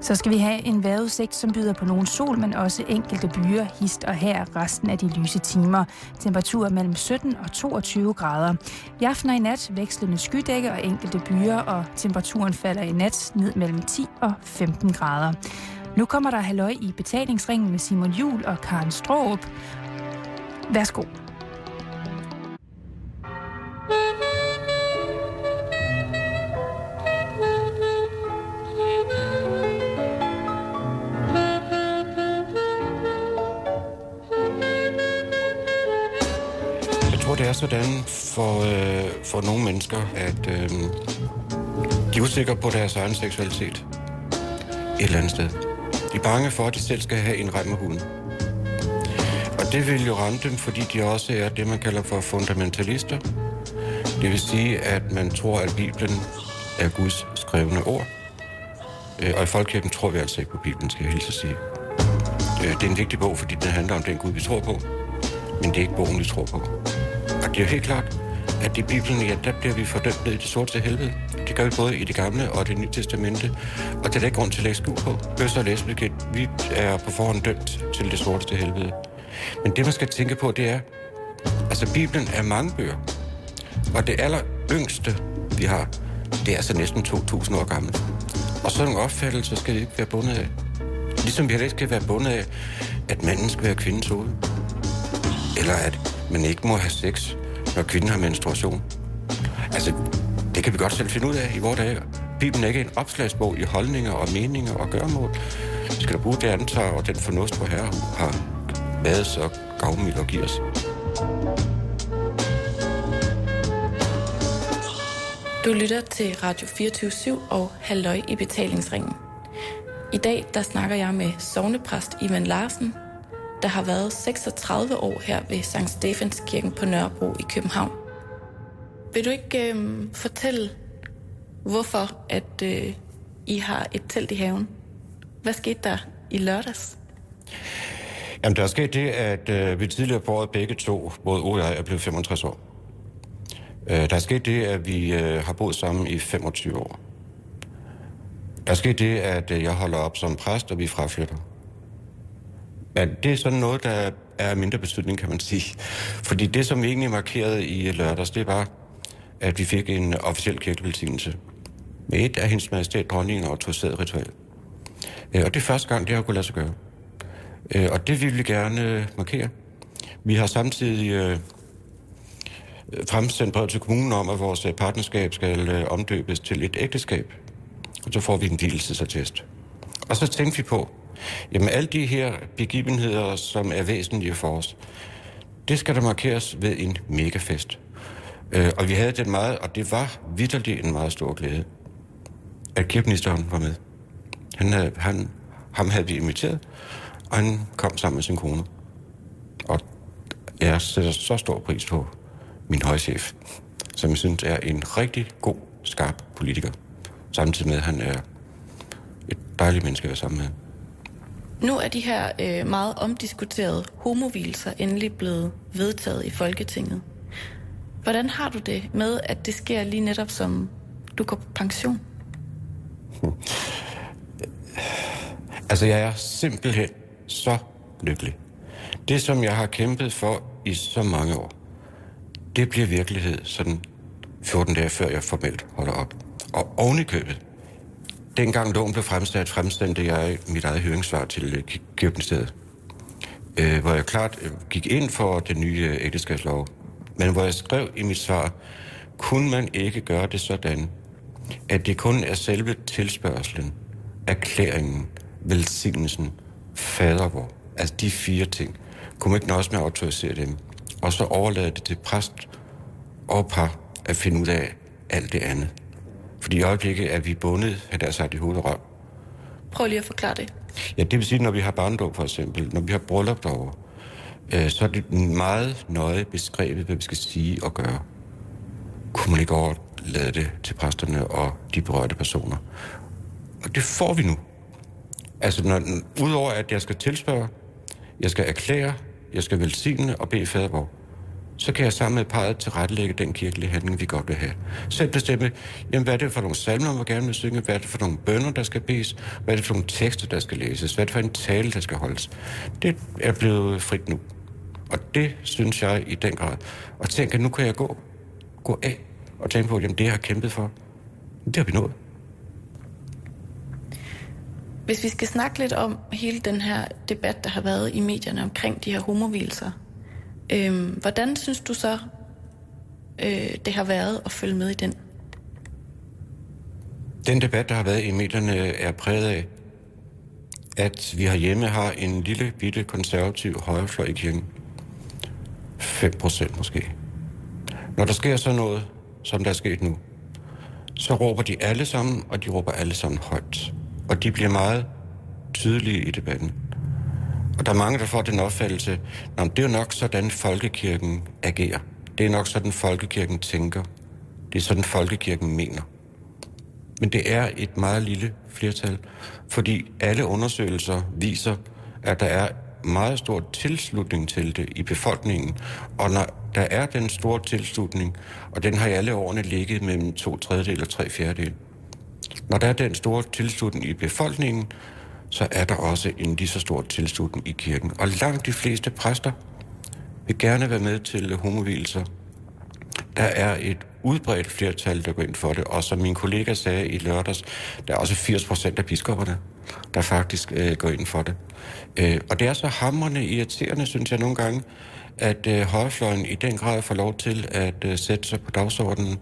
Så skal vi have en vejrudsigt, som byder på nogen sol, men også enkelte byer, hist og her resten af de lyse timer. Temperaturer mellem 17 og 22 grader. I aften og i nat vekslende skydække og enkelte byer, og temperaturen falder i nat ned mellem 10 og 15 grader. Nu kommer der halløj i betalingsringen med Simon Jul og Karen Stråb. Værsgo. Er sådan for, øh, for nogle mennesker, at øh, de er usikre på deres egen seksualitet et eller andet sted. De er bange for, at de selv skal have en rem hund. Og det vil jo ramme dem, fordi de også er det, man kalder for fundamentalister. Det vil sige, at man tror, at Bibelen er Guds skrevne ord. Øh, og i Folkekirken tror vi altså ikke på Bibelen, skal jeg hilse at sige. Øh, det er en vigtig bog, fordi den handler om den Gud, vi tror på. Men det er ikke bogen, vi tror på. Og det er jo helt klart, at i Bibelen, ja, der bliver vi fordømt ned i det sorte helvede. Det gør vi både i det gamle og det nye testamente. Og det er der ikke grund til at lægge skue på. Bøs og lesbiske, vi er på forhånd dømt til det sorte helvede. Men det, man skal tænke på, det er, altså Bibelen er mange bøger. Og det aller yngste, vi har, det er altså næsten 2.000 år gammelt. Og sådan nogle opfattelser skal vi ikke være bundet af. Ligesom vi heller ikke skal være bundet af, at manden skal være kvindens hoved. Eller at man ikke må have sex, når kvinden har menstruation. Altså, det kan vi godt selv finde ud af i vores dage. Bibelen er ikke en opslagsbog i holdninger og meninger og gørmål. Vi skal da bruge det antag og den fornuft, hvor herre har været så gavmild og giver os. Du lytter til Radio 24 og Halløj i betalingsringen. I dag der snakker jeg med sovnepræst Ivan Larsen, der har været 36 år her ved St. Stefans Kirken på Nørrebro i København. Vil du ikke øh, fortælle, hvorfor at øh, I har et telt i haven? Hvad skete der i lørdags? Jamen, der skete det, at øh, vi tidligere på året begge to, både O og jeg, er blevet 65 år. Øh, der er sket det, at vi øh, har boet sammen i 25 år. Der er sket det, at øh, jeg holder op som præst, og vi fraflytter. Ja, det er sådan noget, der er mindre betydning, kan man sige. Fordi det, som vi egentlig markerede i lørdags, det var, at vi fik en officiel kirkevelsignelse med et af hendes majestæt dronningen autoriseret ritual. Øh, og det er første gang, det har kunnet lade sig gøre. Øh, og det vil vi gerne markere. Vi har samtidig øh, fremsendt brev til kommunen om, at vores partnerskab skal omdøbes til et ægteskab. Og så får vi en hvilesesattest. Og så tænkte vi på, Jamen alle de her begivenheder, som er væsentlige for os, det skal der markeres ved en megafest. Øh, og vi havde den meget, og det var vidderligt en meget stor glæde, at kirkeministeren var med. Han havde, han, ham havde vi inviteret, og han kom sammen med sin kone. Og jeg sætter så stor pris på min højchef, som jeg synes er en rigtig god, skarp politiker. Samtidig med, at han er et dejligt menneske at være sammen med. Nu er de her øh, meget omdiskuterede homovilser endelig blevet vedtaget i Folketinget. Hvordan har du det med, at det sker lige netop som du går på pension? Altså, jeg er simpelthen så lykkelig. Det, som jeg har kæmpet for i så mange år, det bliver virkelighed sådan 14 dage før jeg formelt holder op. Og ovenikøbet, Dengang loven blev fremsat, fremsendte jeg mit eget høringssvar til øh, Kirkeministeriet, øh, hvor jeg klart øh, gik ind for den nye øh, ægteskabslov. Men hvor jeg skrev i mit svar, kunne man ikke gøre det sådan, at det kun er selve tilspørgselen, erklæringen, velsignelsen, fadervor, altså de fire ting, kunne man ikke nøjes med at autorisere dem, og så overlade det til præst og par at finde ud af alt det andet. Fordi i øjeblikket er vi bundet, at der er sagt i hovedet og røv. Prøv lige at forklare det. Ja, det vil sige, når vi har barndom for eksempel, når vi har bryllup derovre, øh, så er det meget nøje beskrevet, hvad vi skal sige og gøre. Kunne man ikke overlade det til præsterne og de berørte personer? Og det får vi nu. Altså, når, udover at jeg skal tilspørge, jeg skal erklære, jeg skal velsigne og bede fadervor, så kan jeg sammen med parret tilrettelægge den kirkelige handling, vi godt vil have. Selv bestemme, jamen, hvad er det for nogle salmer, man gerne vil synge, hvad er det for nogle bønder, der skal bes, hvad er det for nogle tekster, der skal læses, hvad er det for en tale, der skal holdes. Det er blevet frit nu. Og det synes jeg i den grad. Og tænke, at nu kan jeg gå, gå af og tænke på, jamen, det, jeg har kæmpet for, det har vi nået. Hvis vi skal snakke lidt om hele den her debat, der har været i medierne omkring de her homovilser, Øhm, hvordan synes du så, øh, det har været at følge med i den? Den debat, der har været i medierne, er præget af, at vi herhjemme har en lille bitte konservativ højrefløj i kirken. 5 procent måske. Når der sker så noget, som der er sket nu, så råber de alle sammen, og de råber alle sammen højt. Og de bliver meget tydelige i debatten. Og der er mange, der får den opfattelse, at det er nok sådan, folkekirken agerer. Det er nok sådan, folkekirken tænker. Det er sådan, folkekirken mener. Men det er et meget lille flertal, fordi alle undersøgelser viser, at der er meget stor tilslutning til det i befolkningen. Og når der er den store tilslutning, og den har i alle årene ligget mellem to tredjedel og tre fjerdedel. Når der er den store tilslutning i befolkningen, så er der også en lige så stor tilslutning i kirken. Og langt de fleste præster vil gerne være med til homovilser. Der er et udbredt flertal, der går ind for det, og som min kollega sagde i lørdags, der er også 80 procent af biskopperne, der faktisk øh, går ind for det. Øh, og det er så hammerne irriterende, synes jeg nogle gange, at øh, højrefløjen i den grad får lov til at øh, sætte sig på dagsordenen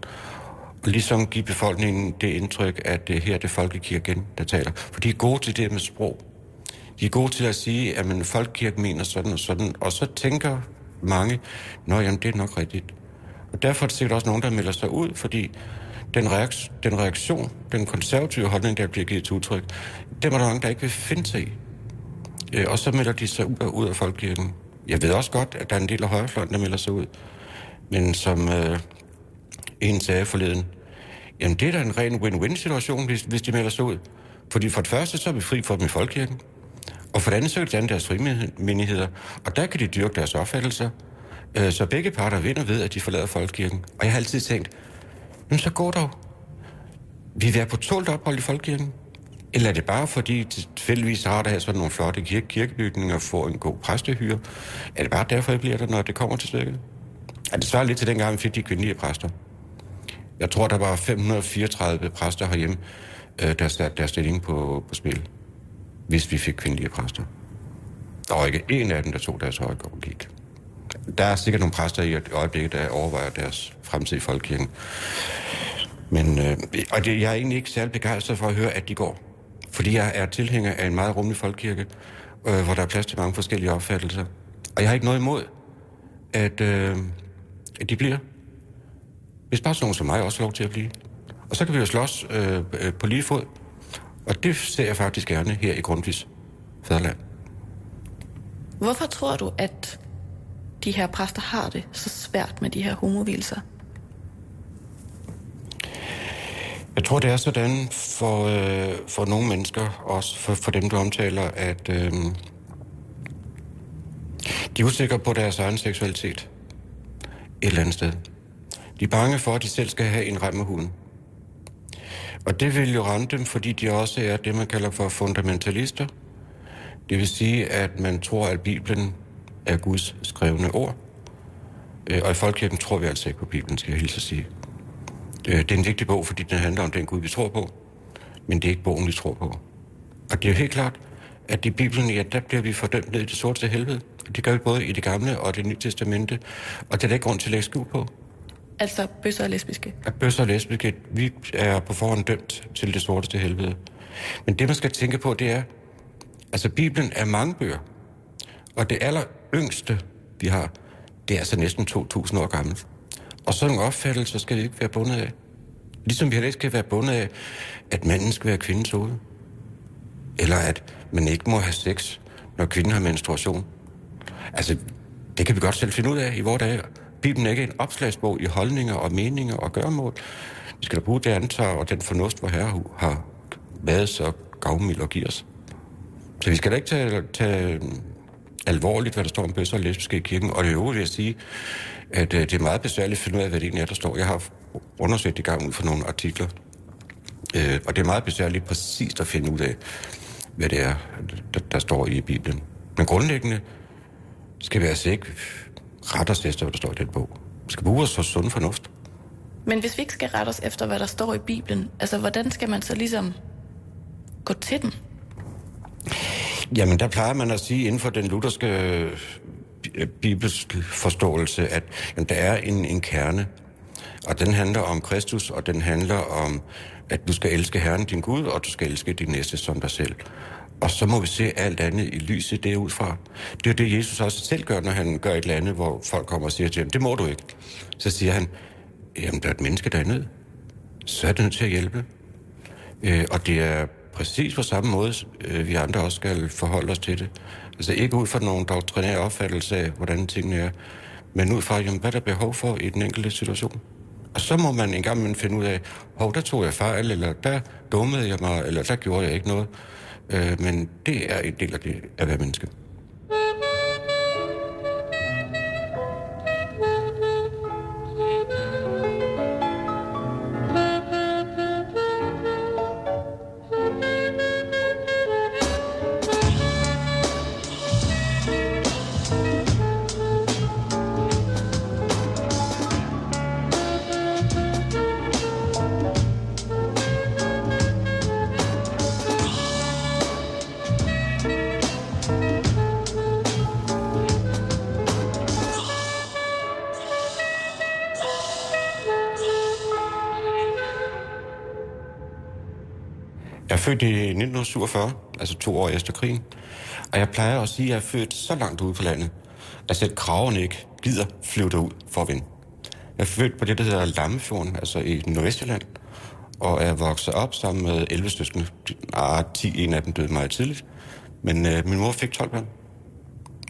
ligesom give befolkningen det indtryk, at det her er det folkekirken, der taler. For de er gode til det med sprog. De er gode til at sige, at man folkekirken mener sådan og sådan, og så tænker mange, nå jamen, det er nok rigtigt. Og derfor er det sikkert også nogen, der melder sig ud, fordi den, reaktion, den reaktion, den konservative holdning, der bliver givet til udtryk, det er der mange, der ikke vil finde sig i. Øh, og så melder de sig ud ud af folkekirken. Jeg ved også godt, at der er en del af højrefløjen, der melder sig ud. Men som øh, en sagde forleden, jamen det er da en ren win-win-situation, hvis, hvis de melder sig ud. Fordi for det første, så er vi fri for dem i folkekirken. Og for det andet, så kan de danne deres frimenigheder. Og der kan de dyrke deres opfattelser. Øh, så begge parter vinder ved, at de forlader folkekirken. Og jeg har altid tænkt, men så går dog. Vi vil være på tålt ophold i folkekirken. Eller er det bare fordi tilfældigvis har der sådan nogle flotte kirke- kirkebygninger og får en god præstehyre? Er det bare derfor, jeg bliver der, når det kommer til stykket? Ja, det svarer lidt til dengang, vi fik de kvindelige præster? Jeg tror, der var 534 præster herhjemme, øh, der satte deres stilling på, på spil, hvis vi fik kvindelige præster. Der var ikke en af dem, der tog deres høje gik. Der er sikkert nogle præster i øjeblikket, der overvejer deres fremtid i folkekirken. Men, øh, og det, jeg er egentlig ikke særlig begejstret for at høre, at de går. Fordi jeg er tilhænger af en meget rummelig folkekirke, øh, hvor der er plads til mange forskellige opfattelser. Og jeg har ikke noget imod, at, øh, at de bliver. Hvis bare sådan nogen som mig også får lov til at blive. Og så kan vi jo slås øh, øh, på lige fod. Og det ser jeg faktisk gerne her i Grundtvigs fædreland. Hvorfor tror du, at de her præster har det så svært med de her homovilser? Jeg tror, det er sådan for, øh, for nogle mennesker, også for, for dem, du omtaler, at øh, de er usikre på deres egen seksualitet et eller andet sted. De er bange for, at de selv skal have en rem med huden. Og det vil jo ramme dem, fordi de også er det, man kalder for fundamentalister. Det vil sige, at man tror, at Bibelen er Guds skrevne ord. Øh, og i Folkekirken tror vi altså ikke på Bibelen, skal jeg hilse at sige. Øh, det er en vigtig bog, fordi den handler om den Gud, vi tror på. Men det er ikke bogen, vi tror på. Og det er jo helt klart, at i Bibelen, ja, der bliver vi fordømt ned i det sorte helvede. Det gør vi både i det gamle og det nye testamente. Og det er der ikke grund til at lægge skue på. Altså bøsser og lesbiske? At bøsser og lesbiske, vi er på forhånd dømt til det sorte til helvede. Men det, man skal tænke på, det er, altså Bibelen er mange bøger. Og det aller yngste, vi har, det er altså næsten 2.000 år gammelt. Og sådan nogle opfattelser skal vi ikke være bundet af. Ligesom vi heller ikke skal være bundet af, at manden skal være kvindens hoved. Eller at man ikke må have sex, når kvinden har menstruation. Altså, det kan vi godt selv finde ud af i vores dage. Bibelen er ikke en opslagsbog i holdninger og meninger og gørmål. Vi skal da bruge det antager og den fornuft, hvor Herre har været så gavmild og giver os. Så vi skal da ikke tage, tage alvorligt, hvad der står om bøsser og lesbiske i kirken. Og det er vil jeg sige, at øh, det er meget besværligt at finde ud af, hvad det egentlig er, der står. Jeg har undersøgt i gang ud for nogle artikler, øh, og det er meget besværligt præcist at finde ud af, hvad det er, der, der står i Bibelen. Men grundlæggende skal vi altså ikke rette os efter, hvad der står i den bog. Vi skal bruge os for sund fornuft. Men hvis vi ikke skal rette os efter, hvad der står i Bibelen, altså hvordan skal man så ligesom gå til den? Jamen, der plejer man at sige inden for den lutherske øh, bibelsk forståelse, at jamen, der er en, en kerne, og den handler om Kristus, og den handler om, at du skal elske Herren din Gud, og du skal elske din næste som dig selv. Og så må vi se alt andet i lyset derudfra. Det er det, Jesus også selv gør, når han gør et eller andet, hvor folk kommer og siger til ham, det må du ikke. Så siger han, jamen der er et menneske, der er nød. Så er det nødt til at hjælpe. Øh, og det er præcis på samme måde, øh, vi andre også skal forholde os til det. Altså ikke ud fra nogen doktrinær opfattelse af, hvordan tingene er, men ud fra, jamen, hvad der er behov for i den enkelte situation. Og så må man engang finde ud af, hov, der tog jeg fejl, eller der dummede jeg mig, eller der gjorde jeg ikke noget. Øh, men det er en del af det at være menneske. 1947, altså to år efter krigen. Og jeg plejer at sige, at jeg er født så langt ude på landet, at selv kraverne ikke gider flyve derud for at vinde. Jeg er født på det, der hedder Lammefjorden, altså i Nordvestjylland, og er vokset op sammen med 11 søskende. Ah, 10, en af dem døde meget tidligt, men øh, min mor fik 12 børn.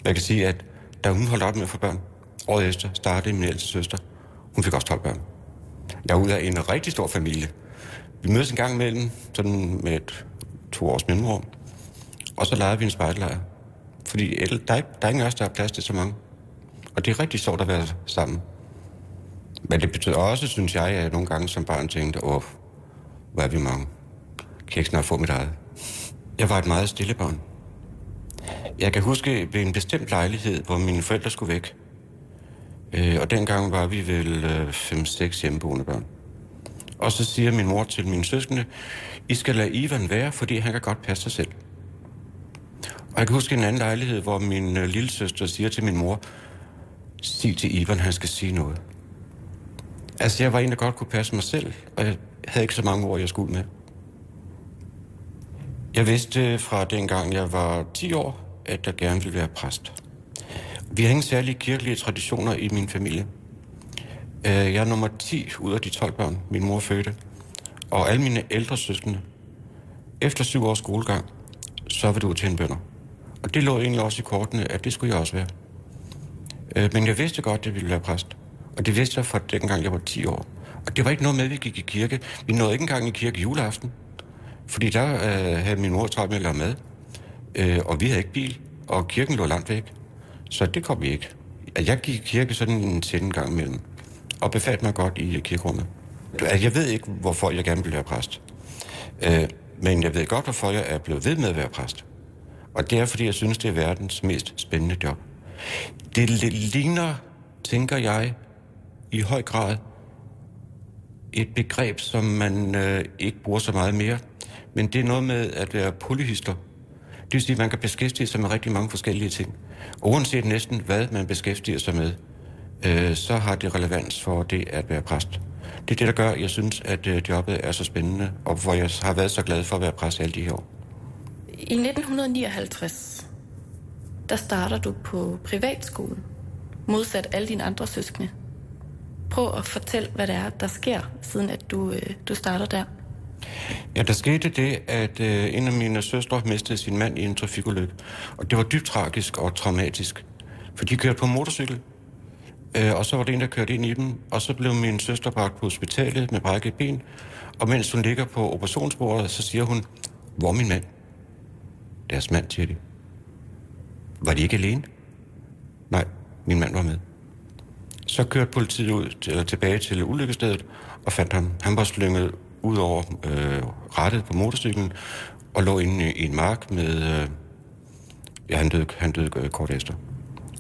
Jeg kan sige, at da hun holdt op med at få børn, året efter startede min ældste søster. Hun fik også 12 børn. Jeg er ude af en rigtig stor familie, vi mødes en gang imellem, sådan med et to års mellemrum, og så lejede vi en spejllejr. Fordi der er, der er ingen os, der har plads til så mange. Og det er rigtig sjovt at være sammen. Men det betyder også, synes jeg, at jeg nogle gange som barn tænkte, åh, hvor er vi mange. Kan jeg ikke snart få mit eget? Jeg var et meget stille barn. Jeg kan huske ved en bestemt lejlighed, hvor mine forældre skulle væk. Øh, og dengang var vi vel 5-6 øh, hjemmeboende børn. Og så siger min mor til mine søskende, I skal lade Ivan være, fordi han kan godt passe sig selv. Og jeg kan huske en anden lejlighed, hvor min øh, lille søster siger til min mor, sig til Ivan, han skal sige noget. Altså, jeg var en, der godt kunne passe mig selv, og jeg havde ikke så mange ord, jeg skulle med. Jeg vidste fra dengang, jeg var 10 år, at jeg gerne ville være præst. Vi har ingen særlige kirkelige traditioner i min familie. Øh, jeg er nummer 10 ud af de 12 børn, min mor fødte. Og alle mine ældre søskende, efter syv års skolegang, så vil du til en bønder. Og det lå egentlig også i kortene, at det skulle jeg også være. Øh, men jeg vidste godt, at jeg ville være præst. Og det vidste jeg fra dengang, jeg var 10 år. Og det var ikke noget med, at vi gik i kirke. Vi nåede ikke engang i kirke juleaften. Fordi der øh, havde min mor travlt med at lave mad. Øh, og vi havde ikke bil, og kirken lå langt væk. Så det kom vi ikke. Jeg gik i kirke sådan en sjældent gang imellem og befandt mig godt i kirkerummet. Altså, jeg ved ikke, hvorfor jeg gerne vil være præst. Øh, men jeg ved godt, hvorfor jeg er blevet ved med at være præst. Og det er, fordi jeg synes, det er verdens mest spændende job. Det ligner, tænker jeg, i høj grad et begreb, som man øh, ikke bruger så meget mere. Men det er noget med at være polyhister. Det vil sige, at man kan beskæftige sig med rigtig mange forskellige ting. Uanset næsten, hvad man beskæftiger sig med, øh, så har det relevans for det at være præst. Det er det, der gør, at jeg synes, at øh, jobbet er så spændende, og hvor jeg har været så glad for at være præst alle de her år. I 1959, der starter du på privatskolen, modsat alle dine andre søskende. Prøv at fortælle, hvad det er, der sker, siden at du, øh, du starter der. Ja, der skete det, at øh, en af mine søstre mistede sin mand i en trafikulykke. Og det var dybt tragisk og traumatisk. For de kørte på motorcykel, Øh, og så var det en, der kørte ind i dem, og så blev min søster bragt på hospitalet med brækket ben, og mens hun ligger på operationsbordet, så siger hun, hvor er min mand? Deres mand, siger de. Var de ikke alene? Nej, min mand var med. Så kørte politiet ud, eller tilbage til ulykkestedet og fandt ham. Han var slynget ud over øh, rettet på motorcyklen og lå inde i en mark med... Øh, ja, han døde, han døde øh, kort efter.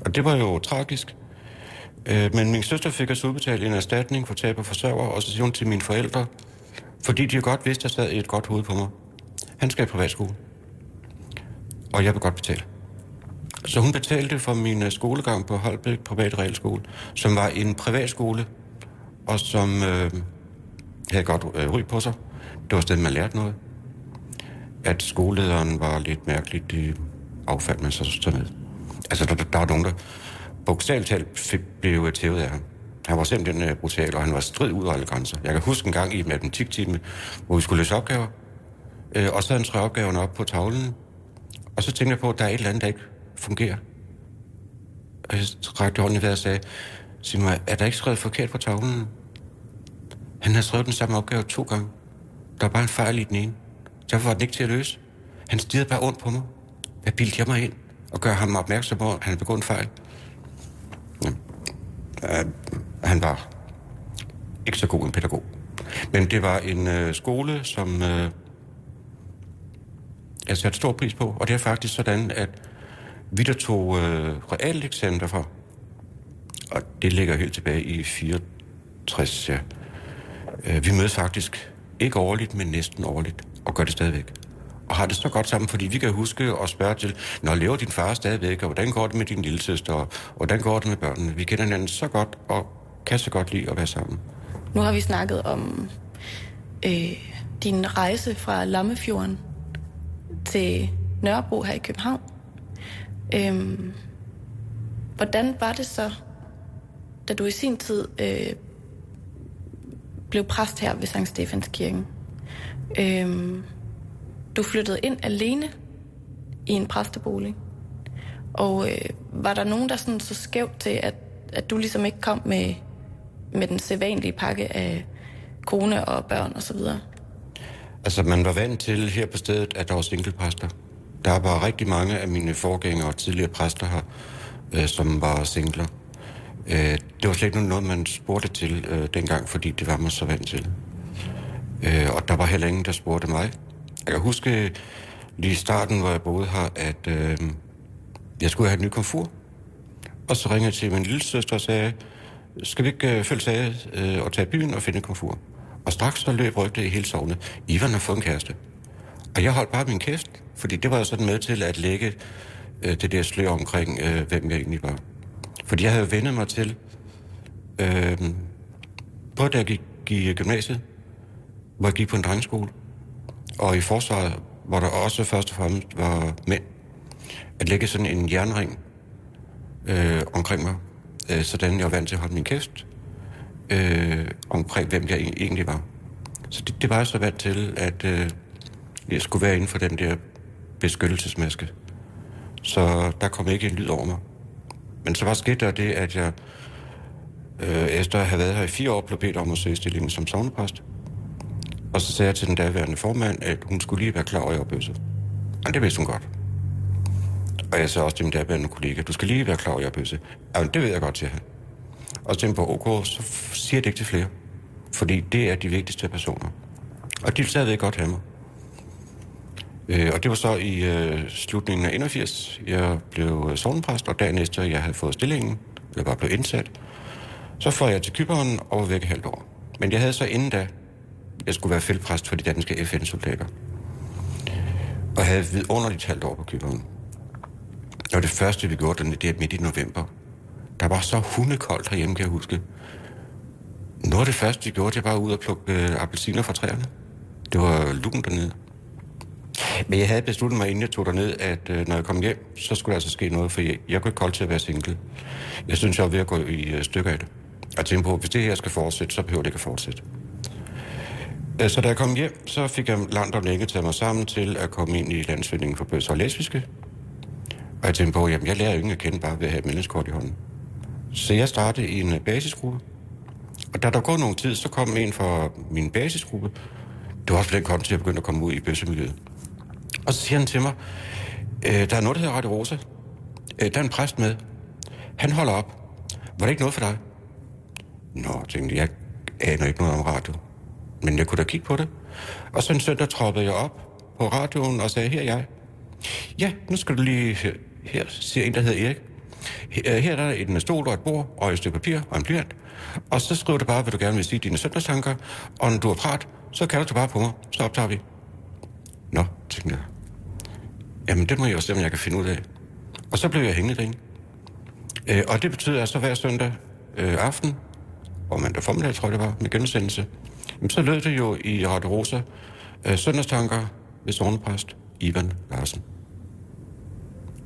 Og det var jo tragisk. Øh, men min søster fik også udbetalt en erstatning for tab af forsørger, og så siger hun til mine forældre, fordi de jo godt vidste, at der sad et godt hoved på mig. Han skal i privatskole. Og jeg vil godt betale. Så hun betalte for min øh, skolegang på Holbæk Privat Realskole, som var en privatskole, og som øh, havde godt øh, ry på sig. Det var stedet, man lærte noget. At skolelederen var lidt mærkeligt i affald, man så med. Altså, der, der var nogen, der bogstaveligt talt blev tævet af ham. Han var simpelthen øh, brutal, og han var strid ud af alle grænser. Jeg kan huske en gang i et matematiktime, hvor vi skulle løse opgaver, uh, og så havde han skrevet opgaverne op på tavlen, og så tænkte jeg på, at der er et eller andet, der ikke fungerer. Og jeg rakte hånden i vejret og sagde, sig mig, er der ikke skrevet forkert på tavlen? Han har skrevet den samme opgave to gange. Der var bare en fejl i den ene. Derfor var den ikke til at løse. Han stirrede bare ondt på mig. Hvad bildte jeg mig ind? Og gør ham opmærksom på, at han havde begået en fejl øh, han var ikke så god en pædagog. Men det var en øh, skole, som øh, jeg satte stor pris på. Og det er faktisk sådan, at vi der tog øh, realeksamen derfra, og det ligger helt tilbage i 64, ja. Øh, vi mødes faktisk ikke årligt, men næsten årligt, og gør det stadigvæk og har det så godt sammen, fordi vi kan huske og spørge til, når lever din far stadigvæk, og hvordan går det med din lille søster, og hvordan går det med børnene? Vi kender hinanden så godt, og kan så godt lide at være sammen. Nu har vi snakket om øh, din rejse fra Lammefjorden til Nørrebro her i København. Øhm, hvordan var det så, da du i sin tid øh, blev præst her ved Sankt Stefans Kirken? Øhm, du flyttede ind alene i en præstebolig. Og øh, var der nogen, der sådan så skævt til, at, at du ligesom ikke kom med, med den sædvanlige pakke af kone og børn og så videre? Altså, man var vant til her på stedet, at der var singlepræster. Der var rigtig mange af mine forgængere og tidligere præster her, øh, som var singler. Øh, det var slet ikke noget, man spurgte til øh, dengang, fordi det var man så vant til. Øh, og der var heller ingen, der spurgte mig. Jeg kan huske lige i starten, hvor jeg boede her, at øh, jeg skulle have et nyt komfur. Og så ringede jeg til min lille søster og sagde, skal vi ikke øh, følge sig øh, og tage byen og finde et komfur? Og straks så løb rygtet i hele sovnet. Ivan har fået en kæreste. Og jeg holdt bare min kæft, fordi det var jo sådan med til at lægge øh, det der slør omkring, øh, hvem jeg egentlig var. Fordi jeg havde vendet mig til, øh, både da jeg gik i gymnasiet, hvor jeg gik på en drengeskole, og i forsvaret, hvor der også først og fremmest var mænd, at lægge sådan en jernring øh, omkring mig, øh, sådan jeg var vant til at holde min kæft, øh, omkring hvem jeg e-, egentlig var. Så det, det var jeg så vant til, at øh, jeg skulle være inden for den der beskyttelsesmaske. Så der kom ikke en lyd over mig. Men så var sket der det, at jeg øh, efter at have været her i fire år, blev bedt om at søge stillingen som sovnepræst. Og så sagde jeg til den daværende formand, at hun skulle lige være klar over, at jeg var bøsse. Og det vidste hun godt. Og jeg sagde også til min daværende kollega, du skal lige være klar over, at jeg er bøsse. Ja, det ved jeg godt, siger han. Og så på, ok, så siger det ikke til flere. Fordi det er de vigtigste personer. Og de vil stadigvæk godt have mig. Øh, og det var så i øh, slutningen af 81, jeg blev øh, sovnepræst, og dagen efter øh, jeg havde fået stillingen, eller var blev indsat, så får jeg til Kyberen og var væk et halvt år. Men jeg havde så inden da jeg skulle være feltpræst for de danske FN-soldater. Og havde vidunderligt halvt år på Kyberen. Og det første, vi gjorde, den, det er midt i november. Der var så hundekoldt herhjemme, kan jeg huske. Noget af det første, vi gjorde, det var ud og plukke øh, appelsiner fra træerne. Det var lukken dernede. Men jeg havde besluttet mig, inden jeg tog derned, at øh, når jeg kom hjem, så skulle der altså ske noget, for jeg, jeg kunne ikke holde til at være single. Jeg synes, jeg var ved at gå i øh, stykker af det. Og tænkte på, hvis det her skal fortsætte, så behøver det ikke at fortsætte. Øh, så da jeg kom hjem, så fik jeg langt om længe taget mig sammen til at komme ind i landsvindingen for bøsser og lesbiske. Og jeg tænkte på, at jeg lærer jo ingen at kende bare ved at have et medlemskort i hånden. Så jeg startede i en øh, basisgruppe. Og da der går nogen tid, så kom en fra min basisgruppe. Det var også på den konto, til at begynde at komme ud i bøssemiljøet. Og så siger han til mig, øh, der er noget, der hedder Radio Rosa. Der er en præst med. Han holder op. Var det ikke noget for dig? Nå, tænkte jeg, jeg aner ikke noget om radio. Men jeg kunne da kigge på det. Og så en søndag troppede jeg op på radioen og sagde, her er jeg. Ja, nu skal du lige... Her siger en, der hedder Erik. Øh, her er der en stol og et bord og et stykke papir og en blyant. Og så skriver du bare, hvad du gerne vil sige dine søndagstanker. Og når du har prat, så kalder du bare på mig. Så optager vi. Nå, tænkte jeg. Jamen, det må jeg også se, om jeg kan finde ud af. Og så blev jeg hængende derinde. Øh, og det betyder altså hver søndag øh, aften, og mandag formiddag, tror jeg det var, med genudsendelse, jamen, så lød det jo i Radio Rosa, øh, søndagstanker ved sovnepræst Ivan Larsen.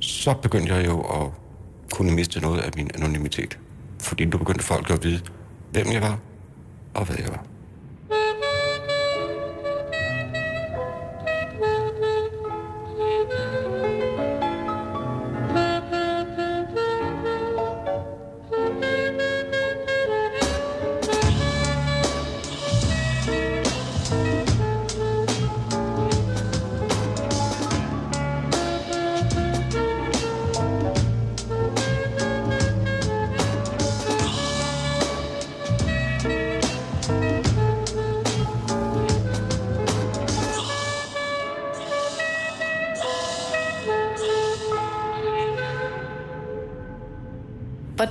Så begyndte jeg jo at kunne miste noget af min anonymitet. Fordi nu begyndte folk at vide, hvem jeg var og hvad jeg var.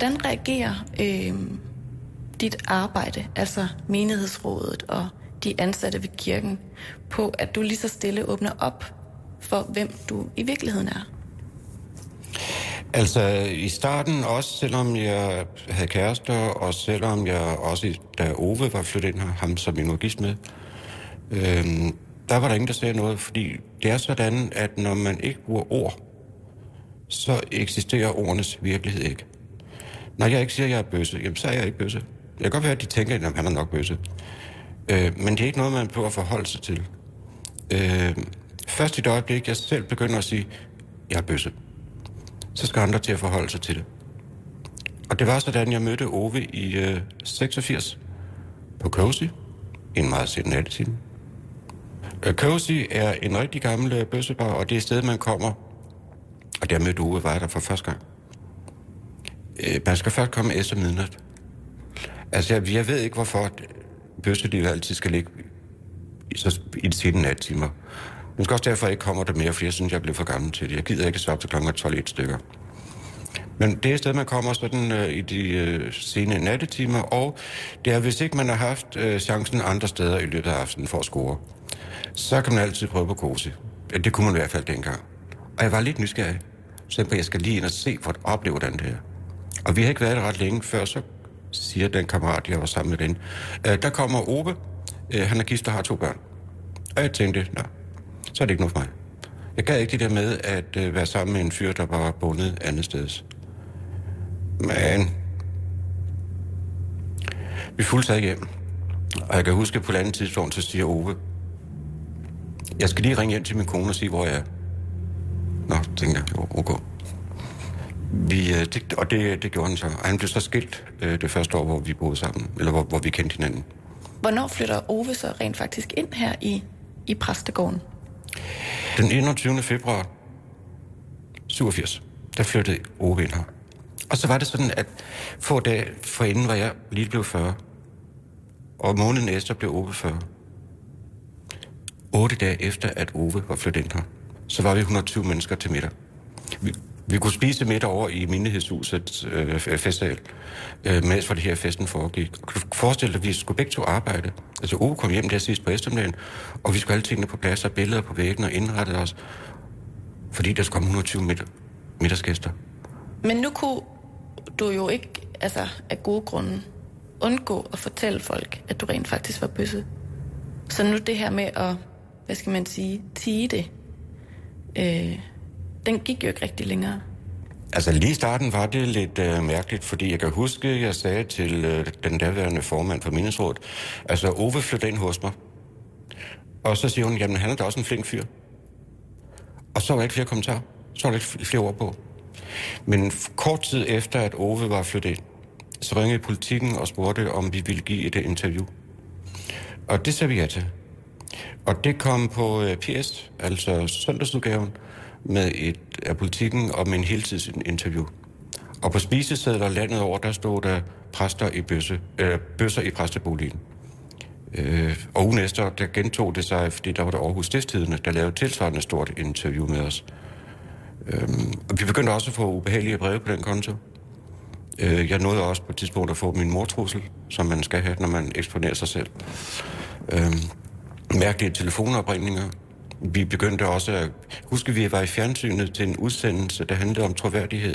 Hvordan reagerer øh, dit arbejde, altså menighedsrådet og de ansatte ved kirken, på at du lige så stille åbner op for, hvem du i virkeligheden er? Altså i starten, også selvom jeg havde kærester, og selvom jeg også, da Ove var flyttet ind her, ham som jeg nu gift med, øh, der var der ingen, der sagde noget, fordi det er sådan, at når man ikke bruger ord, så eksisterer ordenes virkelighed ikke. Når jeg ikke siger, at jeg er bøsse, jamen så er jeg ikke bøsse. Jeg kan godt være, at de tænker, at han er nok bøsse. Øh, men det er ikke noget, man behøver at forholde sig til. Øh, først i det øjeblik, jeg selv begynder at sige, at jeg er bøsse, så skal andre til at forholde sig til det. Og det var sådan, jeg mødte Ove i øh, 86 på Cozy, en meget sen nattetime. Øh, Cozy er en rigtig gammel øh, bøssebar, og det er et sted, man kommer. Og der mødte Ove, var der for første gang. Øh, man skal først komme efter midnat. Altså, jeg, jeg ved ikke, hvorfor bøsselivet altid skal ligge i, så, i de sene nattimer. Men skal også derfor ikke kommer der mere, fordi jeg synes, jeg bliver for gammel til det. Jeg gider ikke så op til kl. 12 et stykker. Men det er et sted, man kommer sådan øh, i de øh, sene nattetimer, og det er, hvis ikke man har haft øh, chancen andre steder i løbet af aftenen for at score, så kan man altid prøve på kose. Ja, det kunne man i hvert fald dengang. Og jeg var lidt nysgerrig. Så jeg skal lige ind og se, for at opleve, hvordan det er. Og vi har ikke været der ret længe, før så siger den kammerat, jeg var sammen med den. Øh, der kommer Ove. Øh, han er gift og har to børn. Og jeg tænkte, nej, så er det ikke noget for mig. Jeg gad ikke det der med at øh, være sammen med en fyr, der var bundet andet sted. Men vi fulgte sig hjem. Og jeg kan huske, på et andet tidspunkt, så siger Ove, jeg skal lige ringe hjem til min kone og sige, hvor jeg er. Nå, tænker jeg, okay. Vi, øh, det, og det, det gjorde han så. Han blev så skilt øh, det første år, hvor vi boede sammen, eller hvor, hvor vi kendte hinanden. Hvornår flytter Ove så rent faktisk ind her i, i præstegården? Den 21. februar 87, der flyttede Ove ind her. Og så var det sådan, at få dage forinden var jeg lige blevet 40. Og måneden efter blev Ove 40. Otte dage efter, at Ove var flyttet ind her, så var vi 120 mennesker til middag. Vi, vi kunne spise midt over i Mindehedshuset øh, festsal, øh, mens for det her festen foregik. Forestil forestille dig, at vi skulle begge to arbejde? Altså, Ove kom hjem der sidst på eftermiddagen, og vi skulle alle tingene på plads og billeder på væggen og indrette os, fordi der skulle komme 120 midt- middagsgæster. Men nu kunne du jo ikke, altså af gode grunde, undgå at fortælle folk, at du rent faktisk var bøsse. Så nu det her med at, hvad skal man sige, tige det, øh, den gik jo ikke rigtig længere. Altså lige i starten var det lidt øh, mærkeligt, fordi jeg kan huske, at jeg sagde til øh, den daværende formand for Mindesrådet, altså Ove flytter ind hos mig. Og så siger hun, jamen han er da også en flink fyr. Og så var der ikke flere kommentarer. Så var der ikke flere ord på. Men kort tid efter, at Ove var flyttet ind, så ringede politikken og spurgte, om vi ville give et øh, interview. Og det sagde vi ja til. Og det kom på øh, PS, altså søndagsudgaven, med et af politikken om en heltidsinterview. Og på spisesedler landet over, der stod der præster i bøsse, øh, bøsser i præsteboligen. Øh, og ugen efter, der gentog det sig, fordi der var det Aarhus Stiftstidende, der lavede tilsvarende stort interview med os. Øh, og vi begyndte også at få ubehagelige breve på den konto. Øh, jeg nåede også på et tidspunkt at få min mortrussel, som man skal have, når man eksponerer sig selv. Øh, mærkelige telefonopringninger. Vi begyndte også at... Huske, vi var i fjernsynet til en udsendelse, der handlede om troværdighed.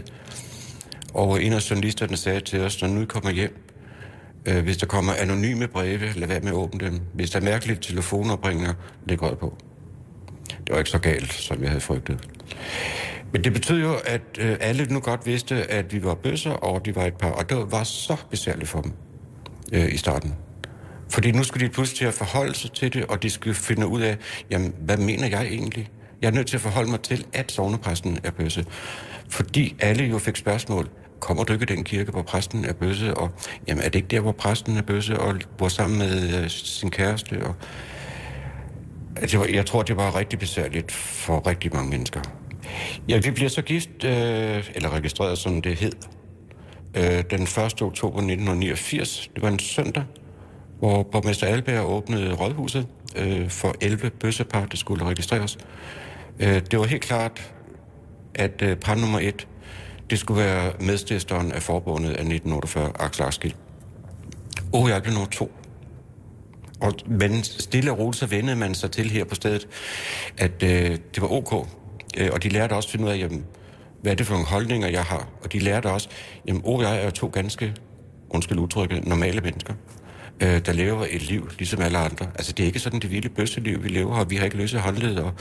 Og en af journalisterne sagde til os, når nu I kommer hjem, øh, hvis der kommer anonyme breve, lad være med at åbne dem. Hvis der er mærkelige telefonopringninger, læg rød på. Det var ikke så galt, som jeg havde frygtet. Men det betød jo, at øh, alle nu godt vidste, at vi var bøsser, og de var et par. Og det var så besværligt for dem øh, i starten. Fordi nu skulle de pludselig til at forholde sig til det, og de skulle finde ud af, jamen, hvad mener jeg egentlig? Jeg er nødt til at forholde mig til, at sovnepræsten er bøsse. Fordi alle jo fik spørgsmål. Kommer du ikke i den kirke, hvor præsten er bøsse? Og jamen, er det ikke der, hvor præsten er bøsse og bor sammen med øh, sin kæreste? Og, Altså, jeg tror, det var rigtig besværligt for rigtig mange mennesker. Ja, vi bliver så gift, øh, eller registreret, som det hed, øh, den 1. oktober 1989. Det var en søndag, hvor borgmester Alberg åbnede rådhuset øh, for 11 bøssepar, der skulle registreres. Øh, det var helt klart, at øh, par nummer et, det skulle være medstifteren af forbundet af 1948, Axel Askild. Og jeg blev nummer to. Og, men stille og roligt så vendede man sig til her på stedet, at øh, det var ok. Øh, og de lærte også at finde ud af, jamen, hvad er det for nogle holdninger, jeg har? Og de lærte også, at jeg er to ganske, undskyld udtrykket, normale mennesker øh, der lever et liv, ligesom alle andre. Altså, det er ikke sådan det vilde bøsseliv, vi lever, og vi har ikke løse håndleder. og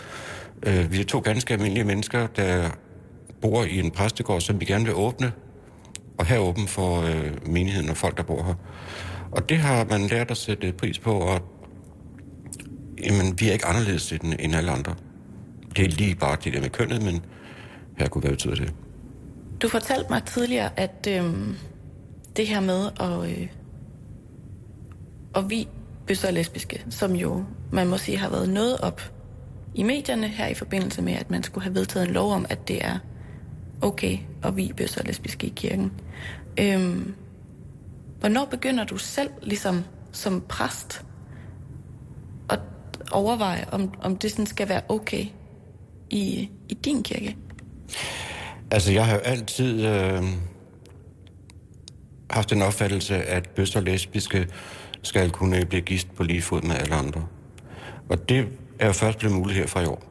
øh, vi er to ganske almindelige mennesker, der bor i en præstegård, som vi gerne vil åbne, og have åben for øh, menigheden og folk, der bor her. Og det har man lært at sætte pris på, og jamen, vi er ikke anderledes end, end alle andre. Det er lige bare det der med kønnet, men her kunne være betyder det. Du fortalte mig tidligere, at øh, det her med at, øh, og vi bøsser lesbiske, som jo, man må sige, har været noget op i medierne her i forbindelse med, at man skulle have vedtaget en lov om, at det er okay at vi bøsser lesbiske i kirken. Øhm, hvornår begynder du selv, ligesom som præst, at overveje, om, om det sådan skal være okay i, i din kirke? Altså, jeg har jo altid øh, haft en opfattelse, at bøsser lesbiske skal kunne øh, blive gift på lige fod med alle andre. Og det er jo først blevet muligt her fra i år.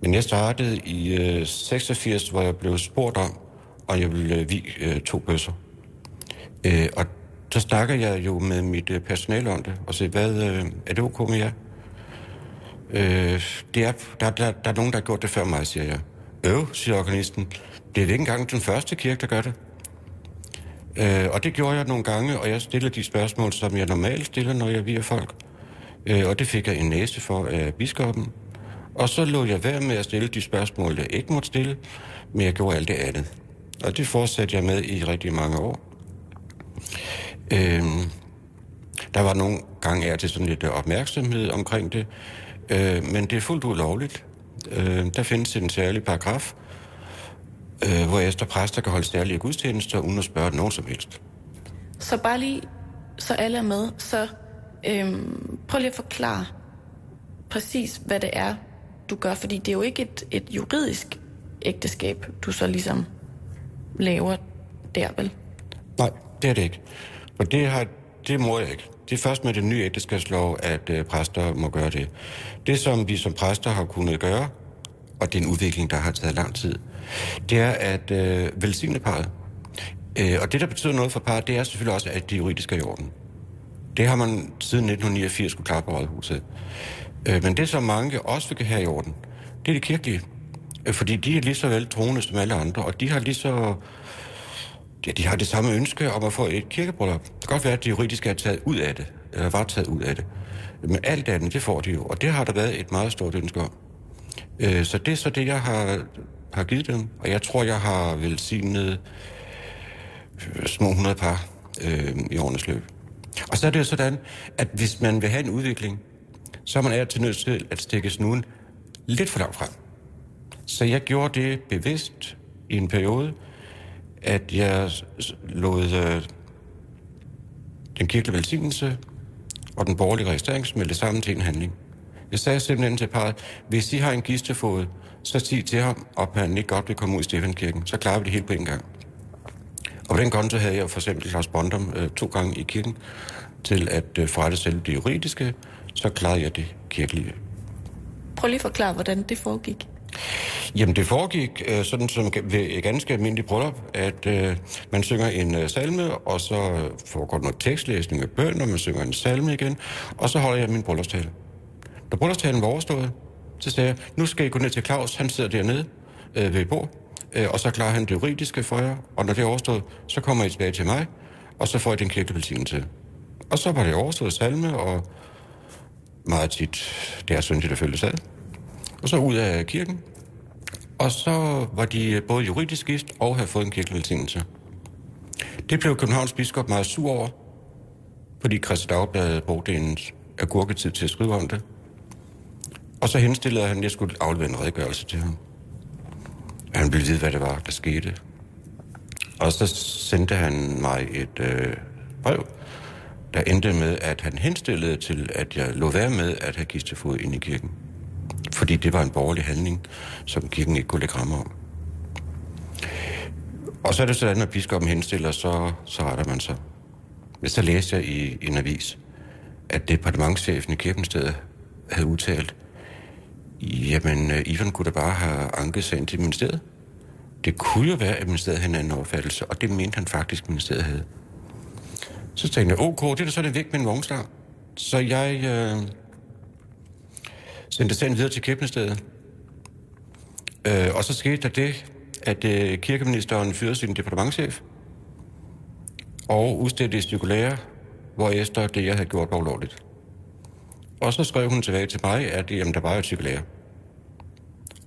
Men jeg startede i øh, 86, hvor jeg blev spurgt om, og jeg ville øh, vi øh, to bøsser. Øh, og så snakker jeg jo med mit øh, personale om det, og siger, hvad, øh, er det ok med jer? Øh, det er, der, der, der er nogen, der har gjort det før mig, siger jeg. Øv, siger organisten. Det er ikke engang den første kirke, der gør det. Øh, og det gjorde jeg nogle gange, og jeg stillede de spørgsmål, som jeg normalt stiller, når jeg virer folk. Øh, og det fik jeg en næse for af biskoppen. Og så lå jeg være med at stille de spørgsmål, jeg ikke måtte stille, men jeg gjorde alt det andet. Og det fortsatte jeg med i rigtig mange år. Øh, der var nogle gange er til sådan lidt opmærksomhed omkring det, øh, men det er fuldt ud lovligt. Øh, der findes en særlig paragraf, øh, hvor efter præster kan holde særlige gudstjenester, uden at spørge nogen som helst. Så bare lige, så alle er med, så øhm, prøv lige at forklare præcis, hvad det er, du gør, fordi det er jo ikke et, et juridisk ægteskab, du så ligesom laver der, vel? Nej, det er det ikke. For det, har, det må jeg ikke. Det er først med den nye ægteskabslov, at øh, præster må gøre det. Det, som vi som præster har kunnet gøre, og det er en udvikling, der har taget lang tid, det er at øh, velsigne parret. Øh, og det, der betyder noget for parret, det er selvfølgelig også, at det juridiske er i orden. Det har man siden 1989 skulle klare på rådhuset. Øh, men det, som mange også vil have i orden, det er det kirkelige. Øh, fordi de er lige så vel troende som alle andre, og de har lige så... Ja, de har det samme ønske om at få et kirkebryllup. Det kan godt være, at det juridiske er taget ud af det, eller var taget ud af det. Men alt andet, det får de jo, og det har der været et meget stort ønske om. Øh, så det er så det, jeg har har givet dem, og jeg tror, jeg har velsignet øh, små 100 par øh, i årenes løb. Og så er det jo sådan, at hvis man vil have en udvikling, så er man er til nødt til at stikke snuden lidt for langt frem. Så jeg gjorde det bevidst i en periode, at jeg lod øh, den kirkelige velsignelse og den borgerlige registrering smelte sammen til en handling. Jeg sagde simpelthen til parret, hvis I har en gistefod, så sig til ham, og han ikke godt vil komme ud i Stefankirken. Så klarer vi det helt på en gang. Og på den konto havde jeg for eksempel Claus Bondum øh, to gange i kirken til at øh, forrette selv det juridiske, så klarede jeg det kirkelige. Prøv lige at forklare, hvordan det foregik. Jamen, det foregik øh, sådan som ved et ganske almindeligt bryllup, at øh, man synger en øh, salme, og så foregår noget tekstlæsning med bøn, og man synger en salme igen, og så holder jeg min bryllupstale. Da bryllupstalen var overstået, så sagde jeg, nu skal I gå ned til Claus, han sidder dernede øh, ved bord, øh, og så klarer han det juridiske for jer, og når det er overstået, så kommer I tilbage til mig, og så får I den kirkelige til. Og så var det overstået salme, og meget tit, det er syndigt at følge sad. Og så ud af kirken, og så var de øh, både juridisk gift og havde fået en kirkevelsignelse. Det blev Københavns biskop meget sur over, fordi Christi Dagblad brugte en agurketid til at skrive om det. Og så henstillede han, at jeg skulle aflevere en redegørelse til ham. Han ville vide, hvad det var, der skete. Og så sendte han mig et øh, brev, der endte med, at han henstillede til, at jeg lå være med at have kistefod ind i kirken. Fordi det var en borgerlig handling, som kirken ikke kunne lægge rammer om. Og så er det sådan, at biskoppen henstiller, så, så retter man sig. Men så læste jeg i en avis, at departementchefen i Kirkenstedet havde udtalt, jamen, øh, Ivan kunne da bare have anket sagen til ministeriet. Det kunne jo være, at ministeriet havde en anden opfattelse, og det mente han faktisk, at ministeriet havde. Så tænkte jeg, ok, det er da så det væk med en vognstang. Så jeg øh, sendte sagen videre til kirkeministeriet. Øh, og så skete der det, at øh, kirkeministeren fyrede sin departementchef og udstedte et cirkulære, hvor efter det, jeg havde gjort, var ulovligt. Og så skrev hun tilbage til mig, at jamen, der var et cirkulære.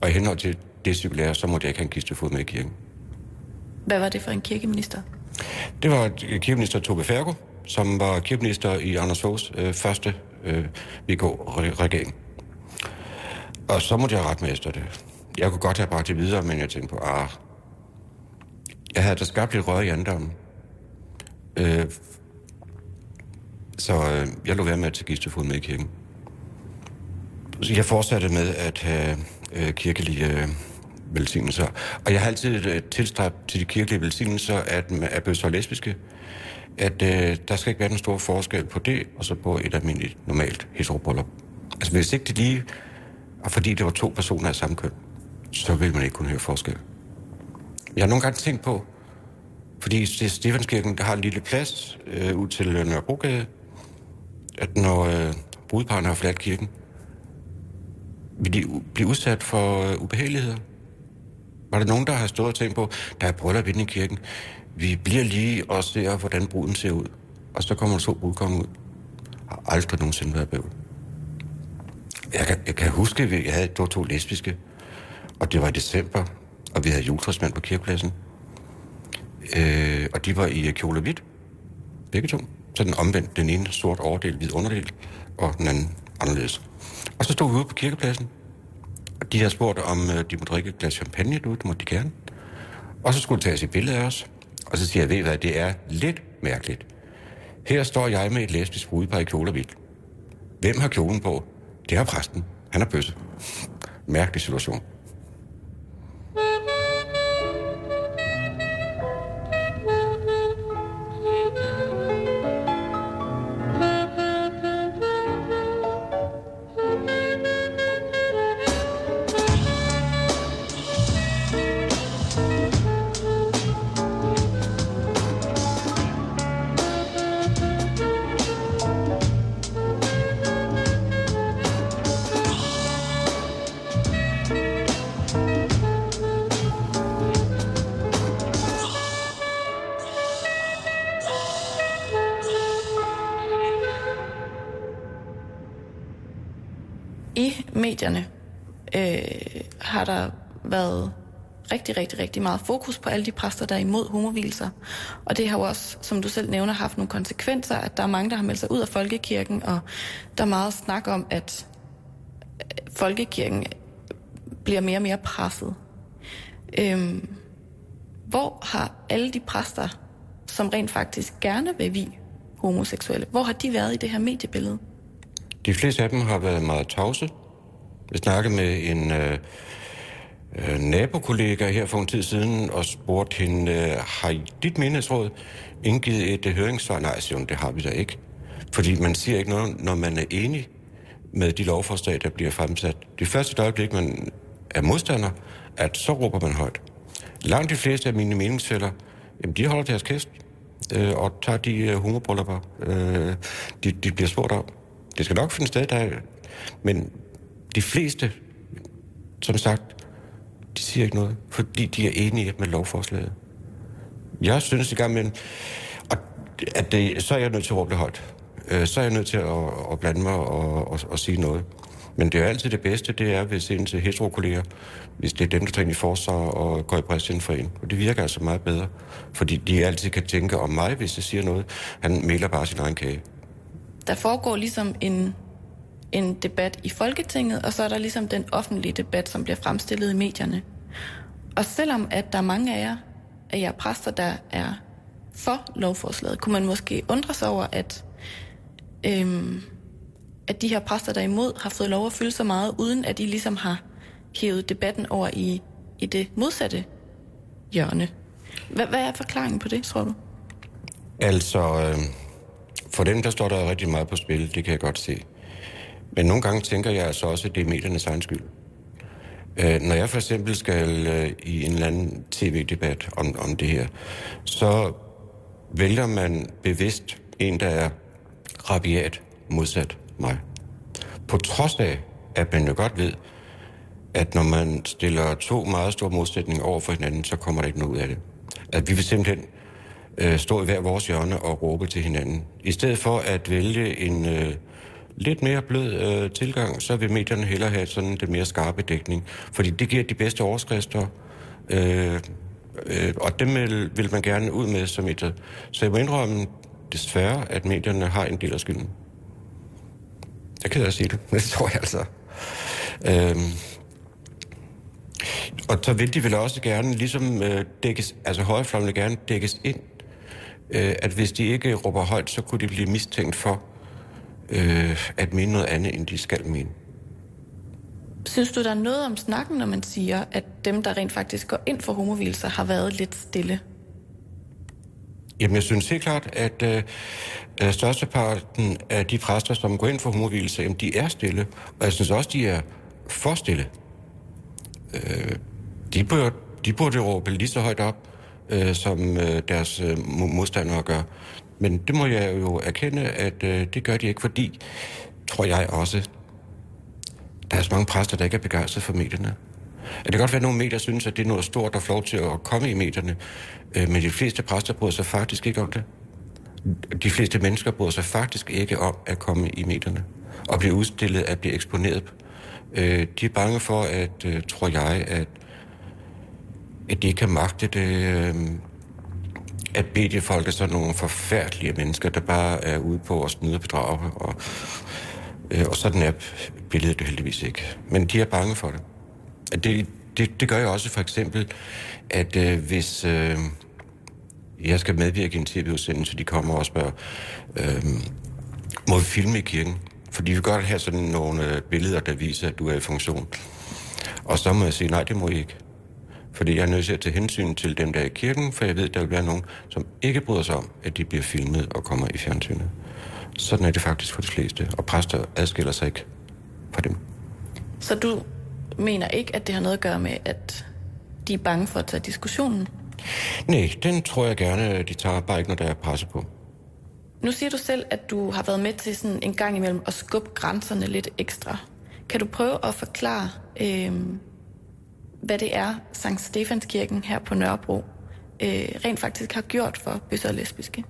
Og i henhold til det cirkulære, så måtte jeg ikke have en kistefod med i kirken. Hvad var det for en kirkeminister? Det var kirkeminister Tove Fergo, som var kirkeminister i Anders Foghs øh, første øh, VK-regering. Og så måtte jeg rette med efter det. Jeg kunne godt have bragt det videre, men jeg tænkte på, ah, jeg havde da skabt lidt røre i andommen. Øh, så øh, jeg lå være med at tage gistefod med i kirken. Jeg fortsatte med at have øh, kirkelige øh, velsignelser. Og jeg har altid øh, tilstræbt til de kirkelige velsignelser, at er blevet så lesbiske, at øh, der skal ikke være den store forskel på det, og så på et almindeligt, normalt heterobryllup. Altså hvis ikke det lige, og fordi det var to personer af samme køn, så vil man ikke kunne høre forskel. Jeg har nogle gange tænkt på, fordi Stefanskirken der har en lille plads øh, ud til Nørrebrogade, at når øh, brudparerne har forladt kirken, vil de blive udsat for øh, ubehageligheder. Var der nogen, der har stået og tænkt på, der er bryllup inde i kirken, vi bliver lige og ser, hvordan bruden ser ud. Og så kommer der to brudkonger ud. Har aldrig nogensinde været bøvl. Jeg kan, jeg kan huske, at jeg havde to, to lesbiske, og det var i december, og vi havde juletræsmand på kirkepladsen. Øh, og de var i øh, kjole hvidt. Begge to. Så den omvendt, den ene sort overdel, hvid underdel, og den anden anderledes. Og så stod vi ude på kirkepladsen, og de havde spurgt, om øh, de må drikke et glas champagne derude, det måtte de gerne. Og så skulle de tage et billede af os. Og så siger jeg, ved hvad, det er lidt mærkeligt. Her står jeg med et lesbisk brudepar i kjole hvidt. Hvem har kjolen på? Det har præsten. Han er bøsse. Mærkelig situation. Medierne øh, har der været rigtig, rigtig, rigtig meget fokus på alle de præster, der er imod homovilser. Og det har jo også, som du selv nævner, haft nogle konsekvenser, at der er mange, der har meldt sig ud af folkekirken, og der er meget snak om, at øh, folkekirken bliver mere og mere presset. Øhm, hvor har alle de præster, som rent faktisk gerne vil vi homoseksuelle, hvor har de været i det her mediebillede? De fleste af dem har været meget tavse. Jeg snakkede med en øh, øh, nabokollega her for en tid siden og spurgte hende, øh, har I dit menighedsråd indgivet et øh, høringssvar? Nej, siger hun, det har vi da ikke. Fordi man siger ikke noget, når man er enig med de lovforslag, der bliver fremsat. Det første øjeblik, man er modstander, at så råber man højt. Langt de fleste af mine meningsfælder, jamen, de holder deres kæft øh, og tager de øh, homobrylluper, øh, de, de bliver spurgt om. Det skal nok finde sted, der men de fleste, som sagt, de siger ikke noget, fordi de er enige med lovforslaget. Jeg synes i gang med, at det, så er jeg nødt til at råbe højt. Øh, så er jeg nødt til at, at blande mig og, og, og sige noget. Men det er altid det bedste, det er, hvis en til heterokolleger, hvis det er dem, der tager ind i forsvar og går i præsten for en. Og det virker altså meget bedre, fordi de altid kan tænke om mig, hvis jeg siger noget. Han melder bare sin egen kage. Der foregår ligesom en, en debat i Folketinget, og så er der ligesom den offentlige debat, som bliver fremstillet i medierne. Og selvom at der er mange af jer, af jer præster, der er for lovforslaget, kunne man måske undre sig over, at øhm, at de her præster, der er imod, har fået lov at fylde så meget, uden at de ligesom har hævet debatten over i, i det modsatte hjørne. Hvad, hvad er forklaringen på det, tror du? Altså, øh, for dem, der står der rigtig meget på spil, det kan jeg godt se. Men nogle gange tænker jeg altså også, at det er mediernes egen skyld. Øh, når jeg for eksempel skal øh, i en eller anden tv-debat om, om det her, så vælger man bevidst en, der er rabiat modsat mig. På trods af, at man jo godt ved, at når man stiller to meget store modsætninger over for hinanden, så kommer der ikke noget ud af det. At vi vil simpelthen øh, stå i hver vores hjørne og råbe til hinanden. I stedet for at vælge en øh, lidt mere blød øh, tilgang, så vil medierne hellere have sådan den mere skarpe dækning. Fordi det giver de bedste overskrifter, øh, øh, og dem vil, vil man gerne ud med som et. Så jeg må indrømme desværre, at medierne har en del af skylden. Jeg kan da sige det, men det tror jeg altså. Øh, og så vil de vel også gerne ligesom øh, dækkes, altså højrefløjen vil gerne dækkes ind, øh, at hvis de ikke råber højt, så kunne de blive mistænkt for øh, at mene noget andet, end de skal mene. Synes du, der er noget om snakken, når man siger, at dem, der rent faktisk går ind for homovilser, har været lidt stille? Jamen, jeg synes helt klart, at øh, størsteparten af de præster, som går ind for homovilse, jamen, de er stille. Og jeg synes også, de er for stille. Øh, de, burde, de burde råbe lige så højt op, øh, som øh, deres øh, modstandere gør. Men det må jeg jo erkende, at øh, det gør de ikke, fordi, tror jeg også, der er så mange præster, der ikke er begejstret for medierne. At det kan godt være, at nogle medier synes, at det er noget stort og flot til at komme i medierne, øh, men de fleste præster bryder sig faktisk ikke om det. De fleste mennesker bryder sig faktisk ikke om at komme i medierne og blive udstillet, at blive eksponeret. Øh, de er bange for, at, øh, tror jeg, at, at de ikke kan magte det, øh, at mediefolk er sådan nogle forfærdelige mennesker, der bare er ude på at snyde og bedrage, og, øh, og sådan er billedet heldigvis ikke. Men de er bange for det. Det, det, det gør jeg også for eksempel, at øh, hvis øh, jeg skal medvirke i en tv-udsendelse, de kommer og spørger, øh, må vi filme i kirken? Fordi vi godt have sådan nogle øh, billeder, der viser, at du er i funktion. Og så må jeg sige, nej, det må I ikke. Fordi jeg er nødt til at tage hensyn til dem, der er i kirken, for jeg ved, at der vil være nogen, som ikke bryder sig om, at de bliver filmet og kommer i fjernsynet. Sådan er det faktisk for de fleste, og præster adskiller sig ikke fra dem. Så du mener ikke, at det har noget at gøre med, at de er bange for at tage diskussionen? Nej, den tror jeg gerne, de tager bare ikke, når der er presse på. Nu siger du selv, at du har været med til sådan en gang imellem at skubbe grænserne lidt ekstra. Kan du prøve at forklare, øh, hvad det er, Sankt Stefanskirken her på Nørrebro øh, rent faktisk har gjort for bøsser og lesbiske?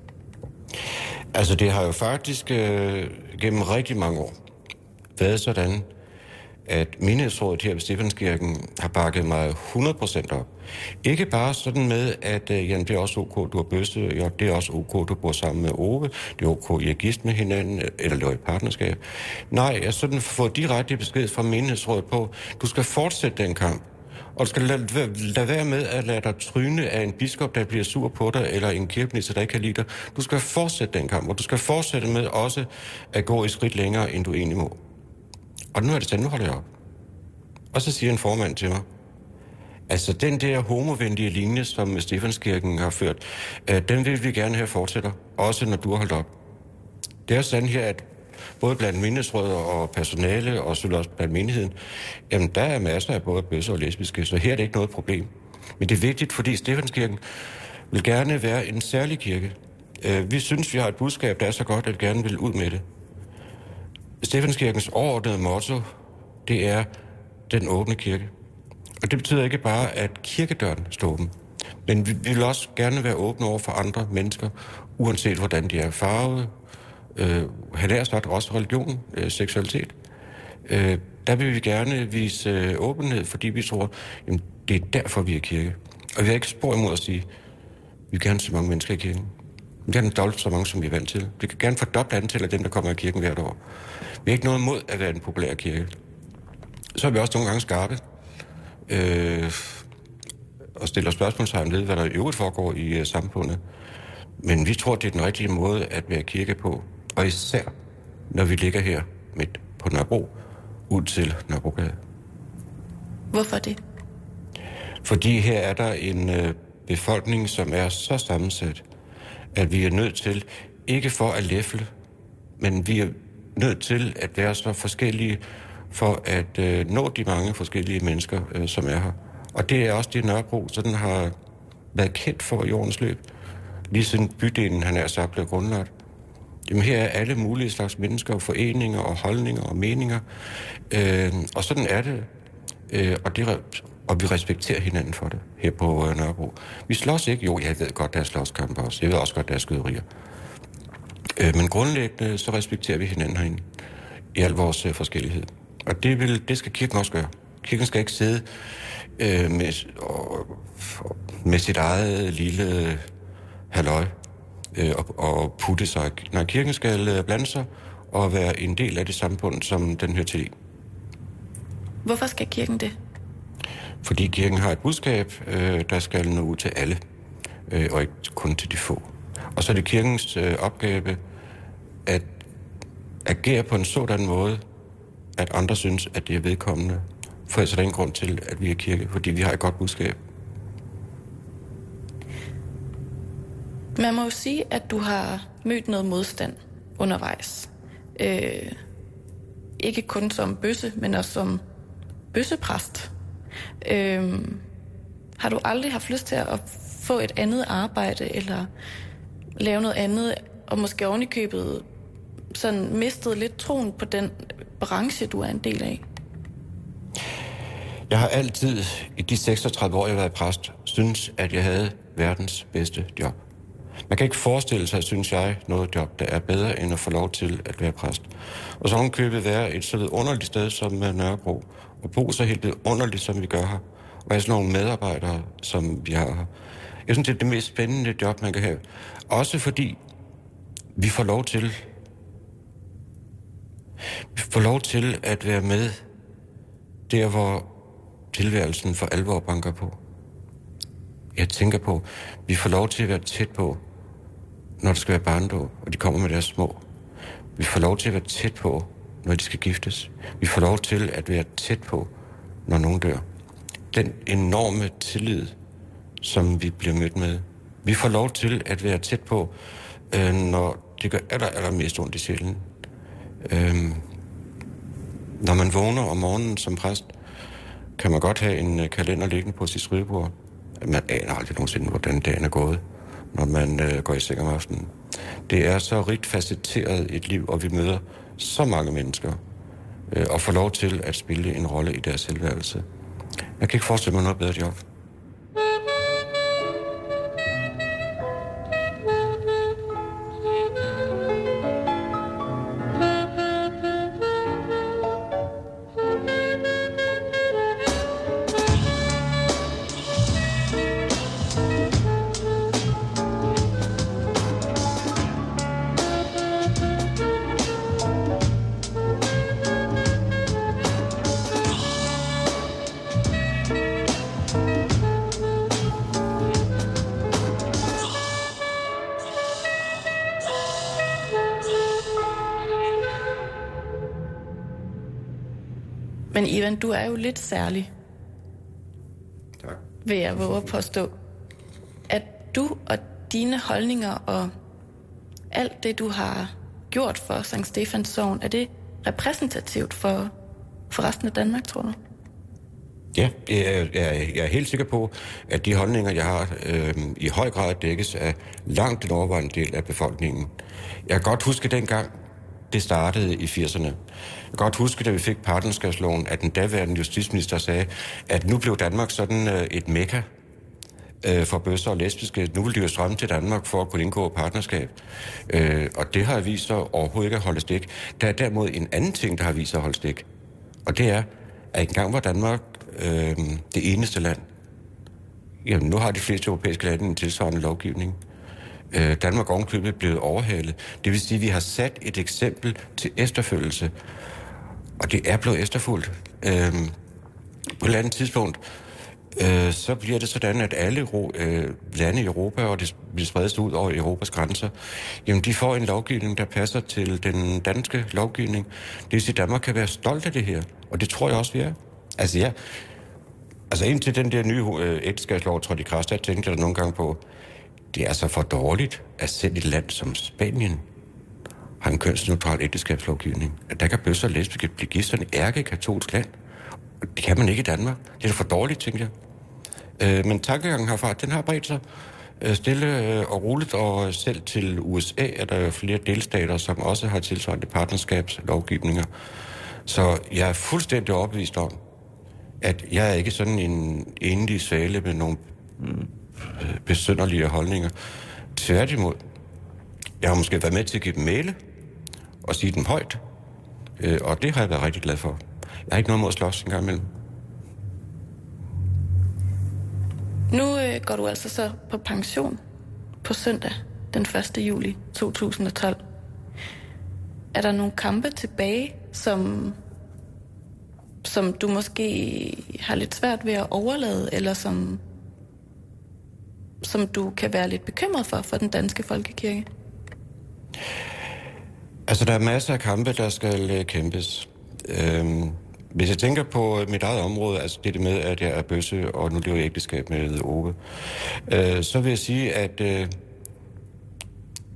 Altså, det har jo faktisk øh, gennem rigtig mange år været sådan, at menighedsrådet her ved Stefanskirken har bakket mig 100% op. Ikke bare sådan med, at øh, jamen, det er også ok, du har bøsse, ja, det er også ok, du bor sammen med Ove, det er ok, I er gift med hinanden, eller laver i partnerskab. Nej, jeg sådan får direkte besked fra menighedsrådet på, du skal fortsætte den kamp. Og du skal lade, lade være med at lade dig tryne af en biskop, der bliver sur på dig, eller en kirkeminister, der ikke kan lide dig. Du skal fortsætte den kamp, og du skal fortsætte med også at gå et skridt længere, end du egentlig må. Og nu er det sådan, nu holder jeg op. Og så siger en formand til mig, altså den der homovenlige linje, som Stefanskirken har ført, øh, den vil vi gerne have fortsætter, også når du har holdt op. Det er sådan her, at både blandt mindesrødder og personale, og selvfølgelig også blandt menigheden, jamen der er masser af både bøsser og lesbiske, så her er det ikke noget problem. Men det er vigtigt, fordi Stefanskirken vil gerne være en særlig kirke. Øh, vi synes, vi har et budskab, der er så godt, at vi gerne vil ud med det. Stefanskirkens overordnede motto, det er den åbne kirke. Og det betyder ikke bare, at kirkedøren står åben. Men vi vil også gerne være åbne over for andre mennesker, uanset hvordan de er farvet, øh, han er snart også religion, øh, seksualitet. Øh, der vil vi gerne vise øh, åbenhed, fordi vi tror, jamen, det er derfor, vi er kirke. Og vi har ikke spor imod at sige, vi vil gerne se mange mennesker i kirken. Vi vil gerne dobbelt så mange, som vi er vant til. Vi kan gerne fordoble antallet af dem, der kommer i kirken hvert år. Vi har ikke noget imod at være en populær kirke. Så er vi også nogle gange skarpe. Øh, og stiller spørgsmålstegn ved, hvad der i øvrigt foregår i uh, samfundet. Men vi tror, det er den rigtige måde at være kirke på. Og især, når vi ligger her midt på Nørrebro, ud til Nørrebrogade. Hvorfor det? Fordi her er der en øh, befolkning, som er så sammensat, at vi er nødt til, ikke for at læfle, men vi er nødt til at være så forskellige for at øh, nå de mange forskellige mennesker, øh, som er her. Og det er også det, Nørrebro sådan har været kendt for i årens løb. Lige siden bydelen, han er sagt, blev grundlagt. Jamen her er alle mulige slags mennesker og foreninger og holdninger og meninger. Øh, og sådan er det. Øh, og, det og vi respekterer hinanden for det her på øh, Nørrebro. Vi slås ikke. Jo, jeg ved godt, der er slåskampe også. Jeg ved også godt, der er skyderier. Øh, men grundlæggende så respekterer vi hinanden herinde i al vores øh, forskellighed. Og det, vil, det skal kirken også gøre. Kirken skal ikke sidde øh, med, og, med sit eget lille øh, halløj øh, og, og putte sig. Når kirken skal øh, blande sig og være en del af det samfund, som den hører til Hvorfor skal kirken det? Fordi kirken har et budskab, øh, der skal nå ud til alle, øh, og ikke kun til de få. Og så er det kirkens øh, opgave at agere på en sådan måde, at andre synes, at det er vedkommende. For ellers er der ingen grund til, at vi er kirke, fordi vi har et godt budskab. Man må jo sige, at du har mødt noget modstand undervejs. Øh, ikke kun som bøsse, men også som bøssepræst. Øh, har du aldrig haft lyst til at få et andet arbejde, eller lave noget andet, og måske ovenikøbet sådan mistet lidt troen på den branche, du er en del af? Jeg har altid, i de 36 år, jeg har været præst, synes, at jeg havde verdens bedste job. Man kan ikke forestille sig, synes jeg, noget job, der er bedre end at få lov til at være præst. Og så købet være et så underligt sted som Nørrebro, og bo så helt underligt, som vi gør her. Og have sådan nogle medarbejdere, som vi har her. Jeg synes, det er det mest spændende job, man kan have. Også fordi vi får lov til vi får lov til at være med der, hvor tilværelsen for alvor banker på. Jeg tænker på, vi får lov til at være tæt på når der skal være barndåb, og de kommer med deres små. Vi får lov til at være tæt på, når de skal giftes. Vi får lov til at være tæt på, når nogen dør. Den enorme tillid, som vi bliver mødt med. Vi får lov til at være tæt på, øh, når det gør aller, aller mest ondt i sjælen. Øh, når man vågner om morgenen som præst, kan man godt have en øh, kalender liggende på sit skrivebord. Man aner aldrig nogensinde, hvordan dagen er gået når man øh, går i seng om aftenen. Det er så rigt facetteret et liv, og vi møder så mange mennesker, øh, og får lov til at spille en rolle i deres selvværelse. Jeg kan ikke forestille mig noget bedre job. Men du er jo lidt særlig. Tak. Vil jeg våge at påstå. At du og dine holdninger og alt det, du har gjort for Sankt Stefans Sogn, er det repræsentativt for, for resten af Danmark, tror du? Ja, jeg, jeg, jeg er helt sikker på, at de holdninger, jeg har, øh, i høj grad dækkes af langt den overvejende del af befolkningen. Jeg kan godt huske dengang, det startede i 80'erne. Jeg kan godt huske, da vi fik partnerskabsloven, at den daværende justitsminister sagde, at nu blev Danmark sådan øh, et mekka øh, for bøsser og lesbiske. Nu vil de jo strømme til Danmark for at kunne indgå partnerskab. Øh, og det har vist sig overhovedet ikke at holde stik. Der er derimod en anden ting, der har vist sig at holde stik. Og det er, at engang var Danmark øh, det eneste land. Jamen, nu har de fleste europæiske lande en tilsvarende lovgivning. Øh, Danmark ovenkøbet blevet overhalet. Det vil sige, at vi har sat et eksempel til efterfølgelse. Og det er blevet efterfulgt. Øh, på et eller andet tidspunkt, øh, så bliver det sådan, at alle øh, lande i Europa, og det bliver spredes ud over Europas grænser, jamen de får en lovgivning, der passer til den danske lovgivning. Det vil sige, at Danmark kan være stolt af det her, og det tror jeg også, vi er. Altså ja, altså indtil den der nye øh, ægteskabslov trådte i kraft, der tænkte jeg nogle gange på, det er så for dårligt, at selv et land som Spanien har en kønsneutral ægteskabslovgivning. At der kan bøsser og lesbiske blive gift sådan ærke-katolsk land. Det kan man ikke i Danmark. Det er da for dårligt, tænker jeg. Øh, men tankegangen herfra, den har bredt sig øh, stille øh, og roligt, og selv til USA er der jo flere delstater, som også har tilsvarende partnerskabslovgivninger. Så jeg er fuldstændig opvist om, at jeg er ikke sådan en enlig svale med nogle besønderlige holdninger. Tværtimod, jeg har måske været med til at give dem male og sige dem højt, øh, og det har jeg været rigtig glad for. Jeg har ikke noget mod at slås en gang imellem. Nu øh, går du altså så på pension på søndag den 1. juli 2012. Er der nogle kampe tilbage, som, som du måske har lidt svært ved at overlade, eller som, som du kan være lidt bekymret for for den danske folkekirke? Altså, der er masser af kampe, der skal øh, kæmpes. Øhm, hvis jeg tænker på øh, mit eget område, altså det med, at jeg er bøsse, og nu lever jeg ægteskab med Ove, øh, så vil jeg sige, at øh,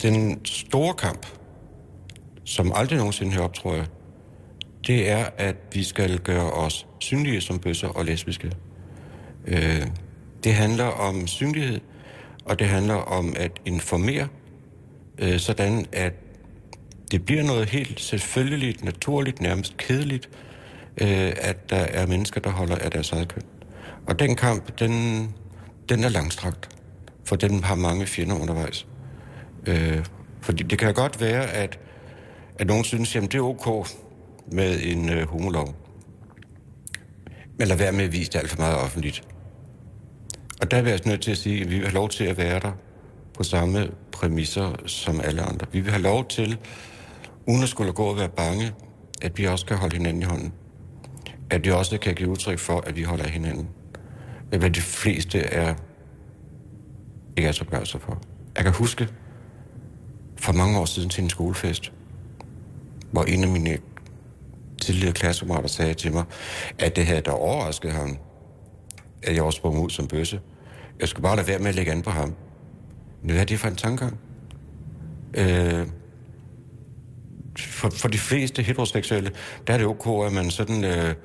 den store kamp, som aldrig nogensinde hører op, tror jeg, det er, at vi skal gøre os synlige som bøsser og lesbiske. Øh, det handler om synlighed, og det handler om at informere, øh, sådan at det bliver noget helt selvfølgeligt, naturligt, nærmest kedeligt, øh, at der er mennesker, der holder af deres eget køn. Og den kamp, den, den er langstrakt, for den har mange fjender undervejs. Øh, fordi det kan godt være, at, at nogen synes, at det er ok med en øh, homolov. Men lad være med at vise det alt for meget offentligt. Og der er vi altså nødt til at sige, at vi vil have lov til at være der på samme præmisser som alle andre. Vi vil have lov til, uden at skulle gå og være bange, at vi også kan holde hinanden i hånden at vi også kan give udtryk for, at vi holder af hinanden. Hvad de fleste er ikke er så begejstret for. Jeg kan huske for mange år siden til en skolefest, hvor en af mine tidligere klassekammerater sagde til mig, at det havde der overrasket ham, at jeg også sprang ud som bøsse. Jeg skulle bare lade være med at lægge an på ham. Men hvad er det for en tankegang? Øh, for, for de fleste heteroseksuelle, der er det ok, at man sådan øh,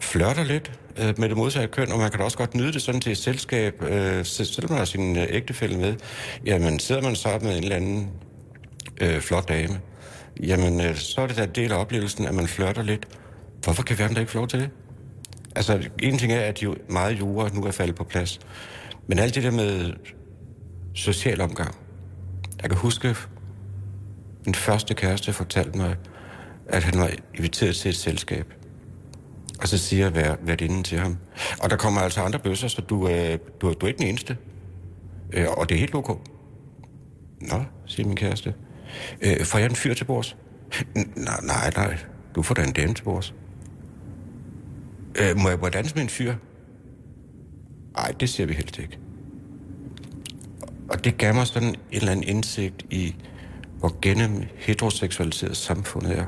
flørter lidt øh, med det modsatte køn, og man kan da også godt nyde det sådan til et selskab, øh, selvom man har sin øh, ægtefælle med. Jamen, sidder man sammen med en eller anden øh, flot dame, jamen, øh, så er det der del af oplevelsen, at man flørter lidt. Hvorfor kan vi da ikke få lov til det? Altså, en ting er, at jo meget jura nu er faldet på plads. Men alt det der med social omgang. Jeg kan huske, min første kæreste fortalte mig, at han var inviteret til et selskab. Og så siger jeg vær, inden til ham. Og der kommer altså andre bøsser, så du, øh, du, du er ikke den eneste. Øh, og det er helt ok. Nå, siger min kæreste. Øh, får jeg en fyr til bords? Nej, nej, nej. Du får da en dame til bords. Øh, må jeg bare danse med en fyr? Nej, det ser vi helst ikke. Og det gav mig sådan en eller anden indsigt i, hvor gennem heteroseksualiseret samfundet er,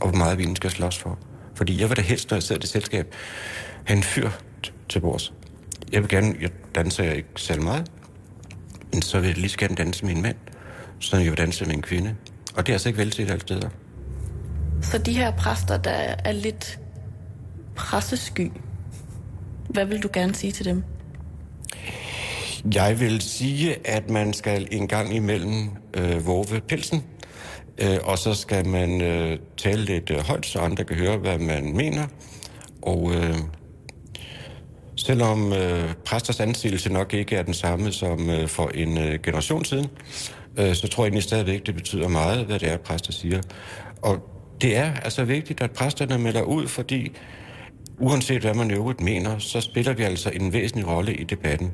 og hvor meget vi skal slås for. Fordi jeg vil da helst, når jeg sidder i det selskab, have en fyr til bords. Jeg vil gerne, jeg danser jeg ikke særlig meget, men så vil jeg lige så gerne danse med en mand, så jeg vil danse med en kvinde. Og det er altså ikke velset alle steder. Så de her præster, der er lidt pressesky, hvad vil du gerne sige til dem? Jeg vil sige, at man skal en gang imellem øh, våge pelsen, øh, og så skal man øh, tale lidt øh, højt, så andre kan høre, hvad man mener. Og øh, selvom øh, præsters ansættelse nok ikke er den samme som øh, for en øh, generation siden, øh, så tror jeg egentlig stadigvæk, det betyder meget, hvad det er, præster siger. Og det er altså vigtigt, at præsterne melder ud, fordi uanset hvad man øvrigt mener, så spiller vi altså en væsentlig rolle i debatten.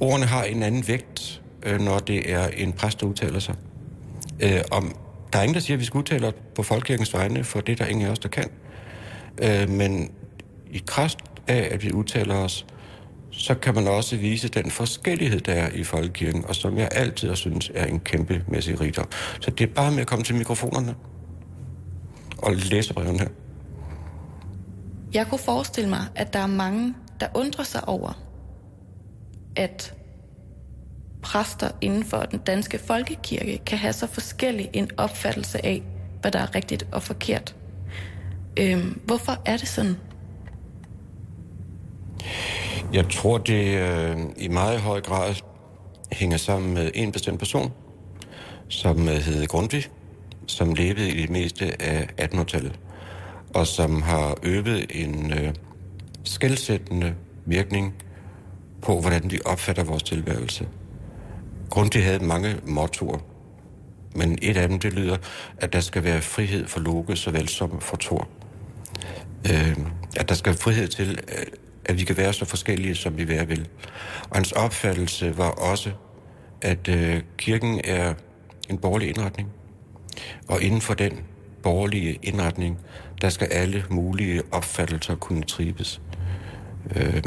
Ordene har en anden vægt, øh, når det er en præst, der udtaler sig. Øh, om, der er ingen, der siger, at vi skal udtale på folkekirkens vegne, for det er der ingen af os, der kan. Øh, men i kraft af, at vi udtaler os, så kan man også vise den forskellighed, der er i folkekirken, og som jeg altid har synes er en kæmpemæssig rigdom. Så det er bare med at komme til mikrofonerne og læse brevene her. Jeg kunne forestille mig, at der er mange, der undrer sig over, at præster inden for den danske folkekirke kan have så forskellig en opfattelse af, hvad der er rigtigt og forkert. Øhm, hvorfor er det sådan? Jeg tror, det øh, i meget høj grad hænger sammen med en bestemt person, som øh, hed Grundtvig, som levede i det meste af 1800-tallet, og som har øvet en øh, skældsættende virkning på, hvordan vi opfatter vores tilværelse. Grundtvig havde mange mottoer, men et af dem det lyder, at der skal være frihed for Loke såvel som for Thor. Øh, at der skal være frihed til, øh, at vi kan være så forskellige, som vi være vil. Og hans opfattelse var også, at øh, kirken er en borgerlig indretning. Og inden for den borgerlige indretning, der skal alle mulige opfattelser kunne tribes. Øh,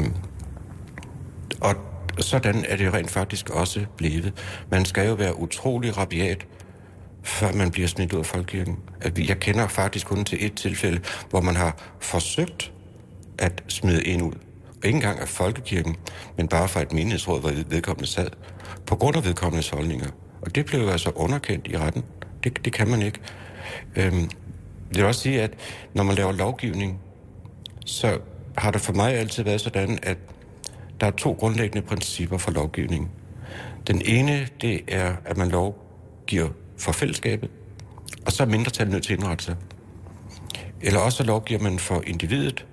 og sådan er det rent faktisk også blevet. Man skal jo være utrolig rabiat, før man bliver smidt ud af folkekirken. Jeg kender faktisk kun til et tilfælde, hvor man har forsøgt at smide en ud. Og ikke engang af folkekirken, men bare fra et menighedsråd, hvor vedkommende sad. På grund af vedkommendes holdninger. Og det blev jo altså underkendt i retten. Det, det kan man ikke. Øhm, jeg vil også sige, at når man laver lovgivning, så har det for mig altid været sådan, at der er to grundlæggende principper for lovgivning. Den ene, det er, at man lovgiver for fællesskabet, og så er mindretallet nødt til at indrette sig. Eller også lovgiver man for individet,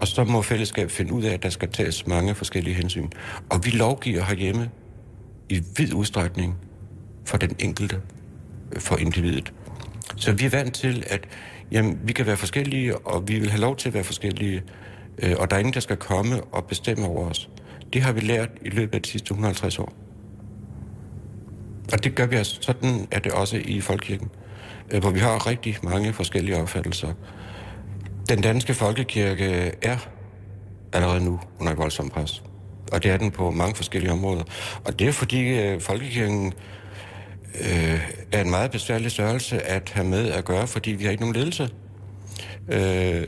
og så må fællesskabet finde ud af, at der skal tages mange forskellige hensyn. Og vi lovgiver herhjemme i vid udstrækning for den enkelte, for individet. Så vi er vant til, at jamen, vi kan være forskellige, og vi vil have lov til at være forskellige, øh, og der er ingen, der skal komme og bestemme over os. Det har vi lært i løbet af de sidste 150 år. Og det gør vi altså. Sådan er det også i Folkekirken, øh, hvor vi har rigtig mange forskellige opfattelser. Den danske folkekirke er allerede nu under voldsom pres. Og det er den på mange forskellige områder. Og det er fordi øh, folkekirken øh, er en meget besværlig størrelse at have med at gøre, fordi vi har ikke nogen ledelse. Øh,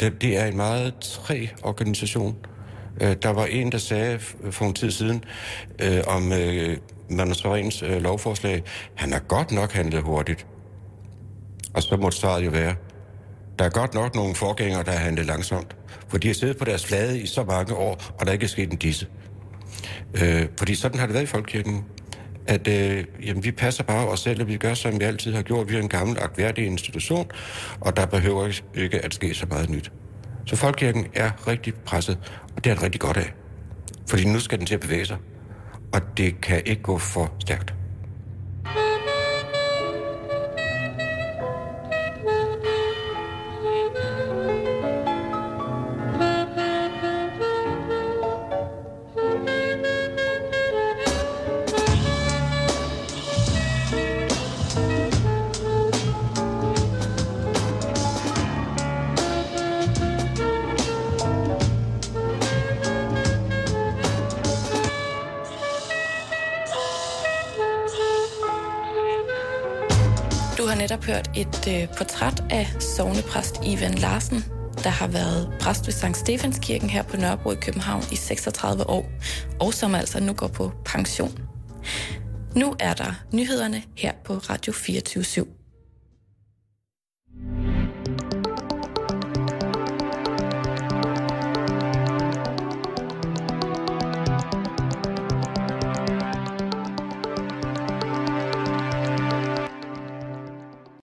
det, det er en meget træ organisation. Øh, der var en, der sagde for en tid siden øh, om øh, Magnus øh, lovforslag, han har godt nok handlet hurtigt. Og så måtte svaret jo være, der er godt nok nogle forgængere, der har handlet langsomt. For de har siddet på deres flade i så mange år, og der er ikke sket en disse. Øh, fordi sådan har det været i Folkekirken. At øh, jamen, vi passer bare os selv, og vi gør, som vi altid har gjort. Vi er en gammel, akværdig institution, og der behøver ikke at ske så meget nyt. Så Folkekirken er rigtig presset, og det er den rigtig godt af. Fordi nu skal den til at bevæge sig, og det kan ikke gå for stærkt. Et øh, portræt af sovnepræst Ivan Larsen, der har været præst ved Sankt Stefanskirken her på Nørrebro i København i 36 år, og som altså nu går på pension. Nu er der nyhederne her på Radio 24 /7.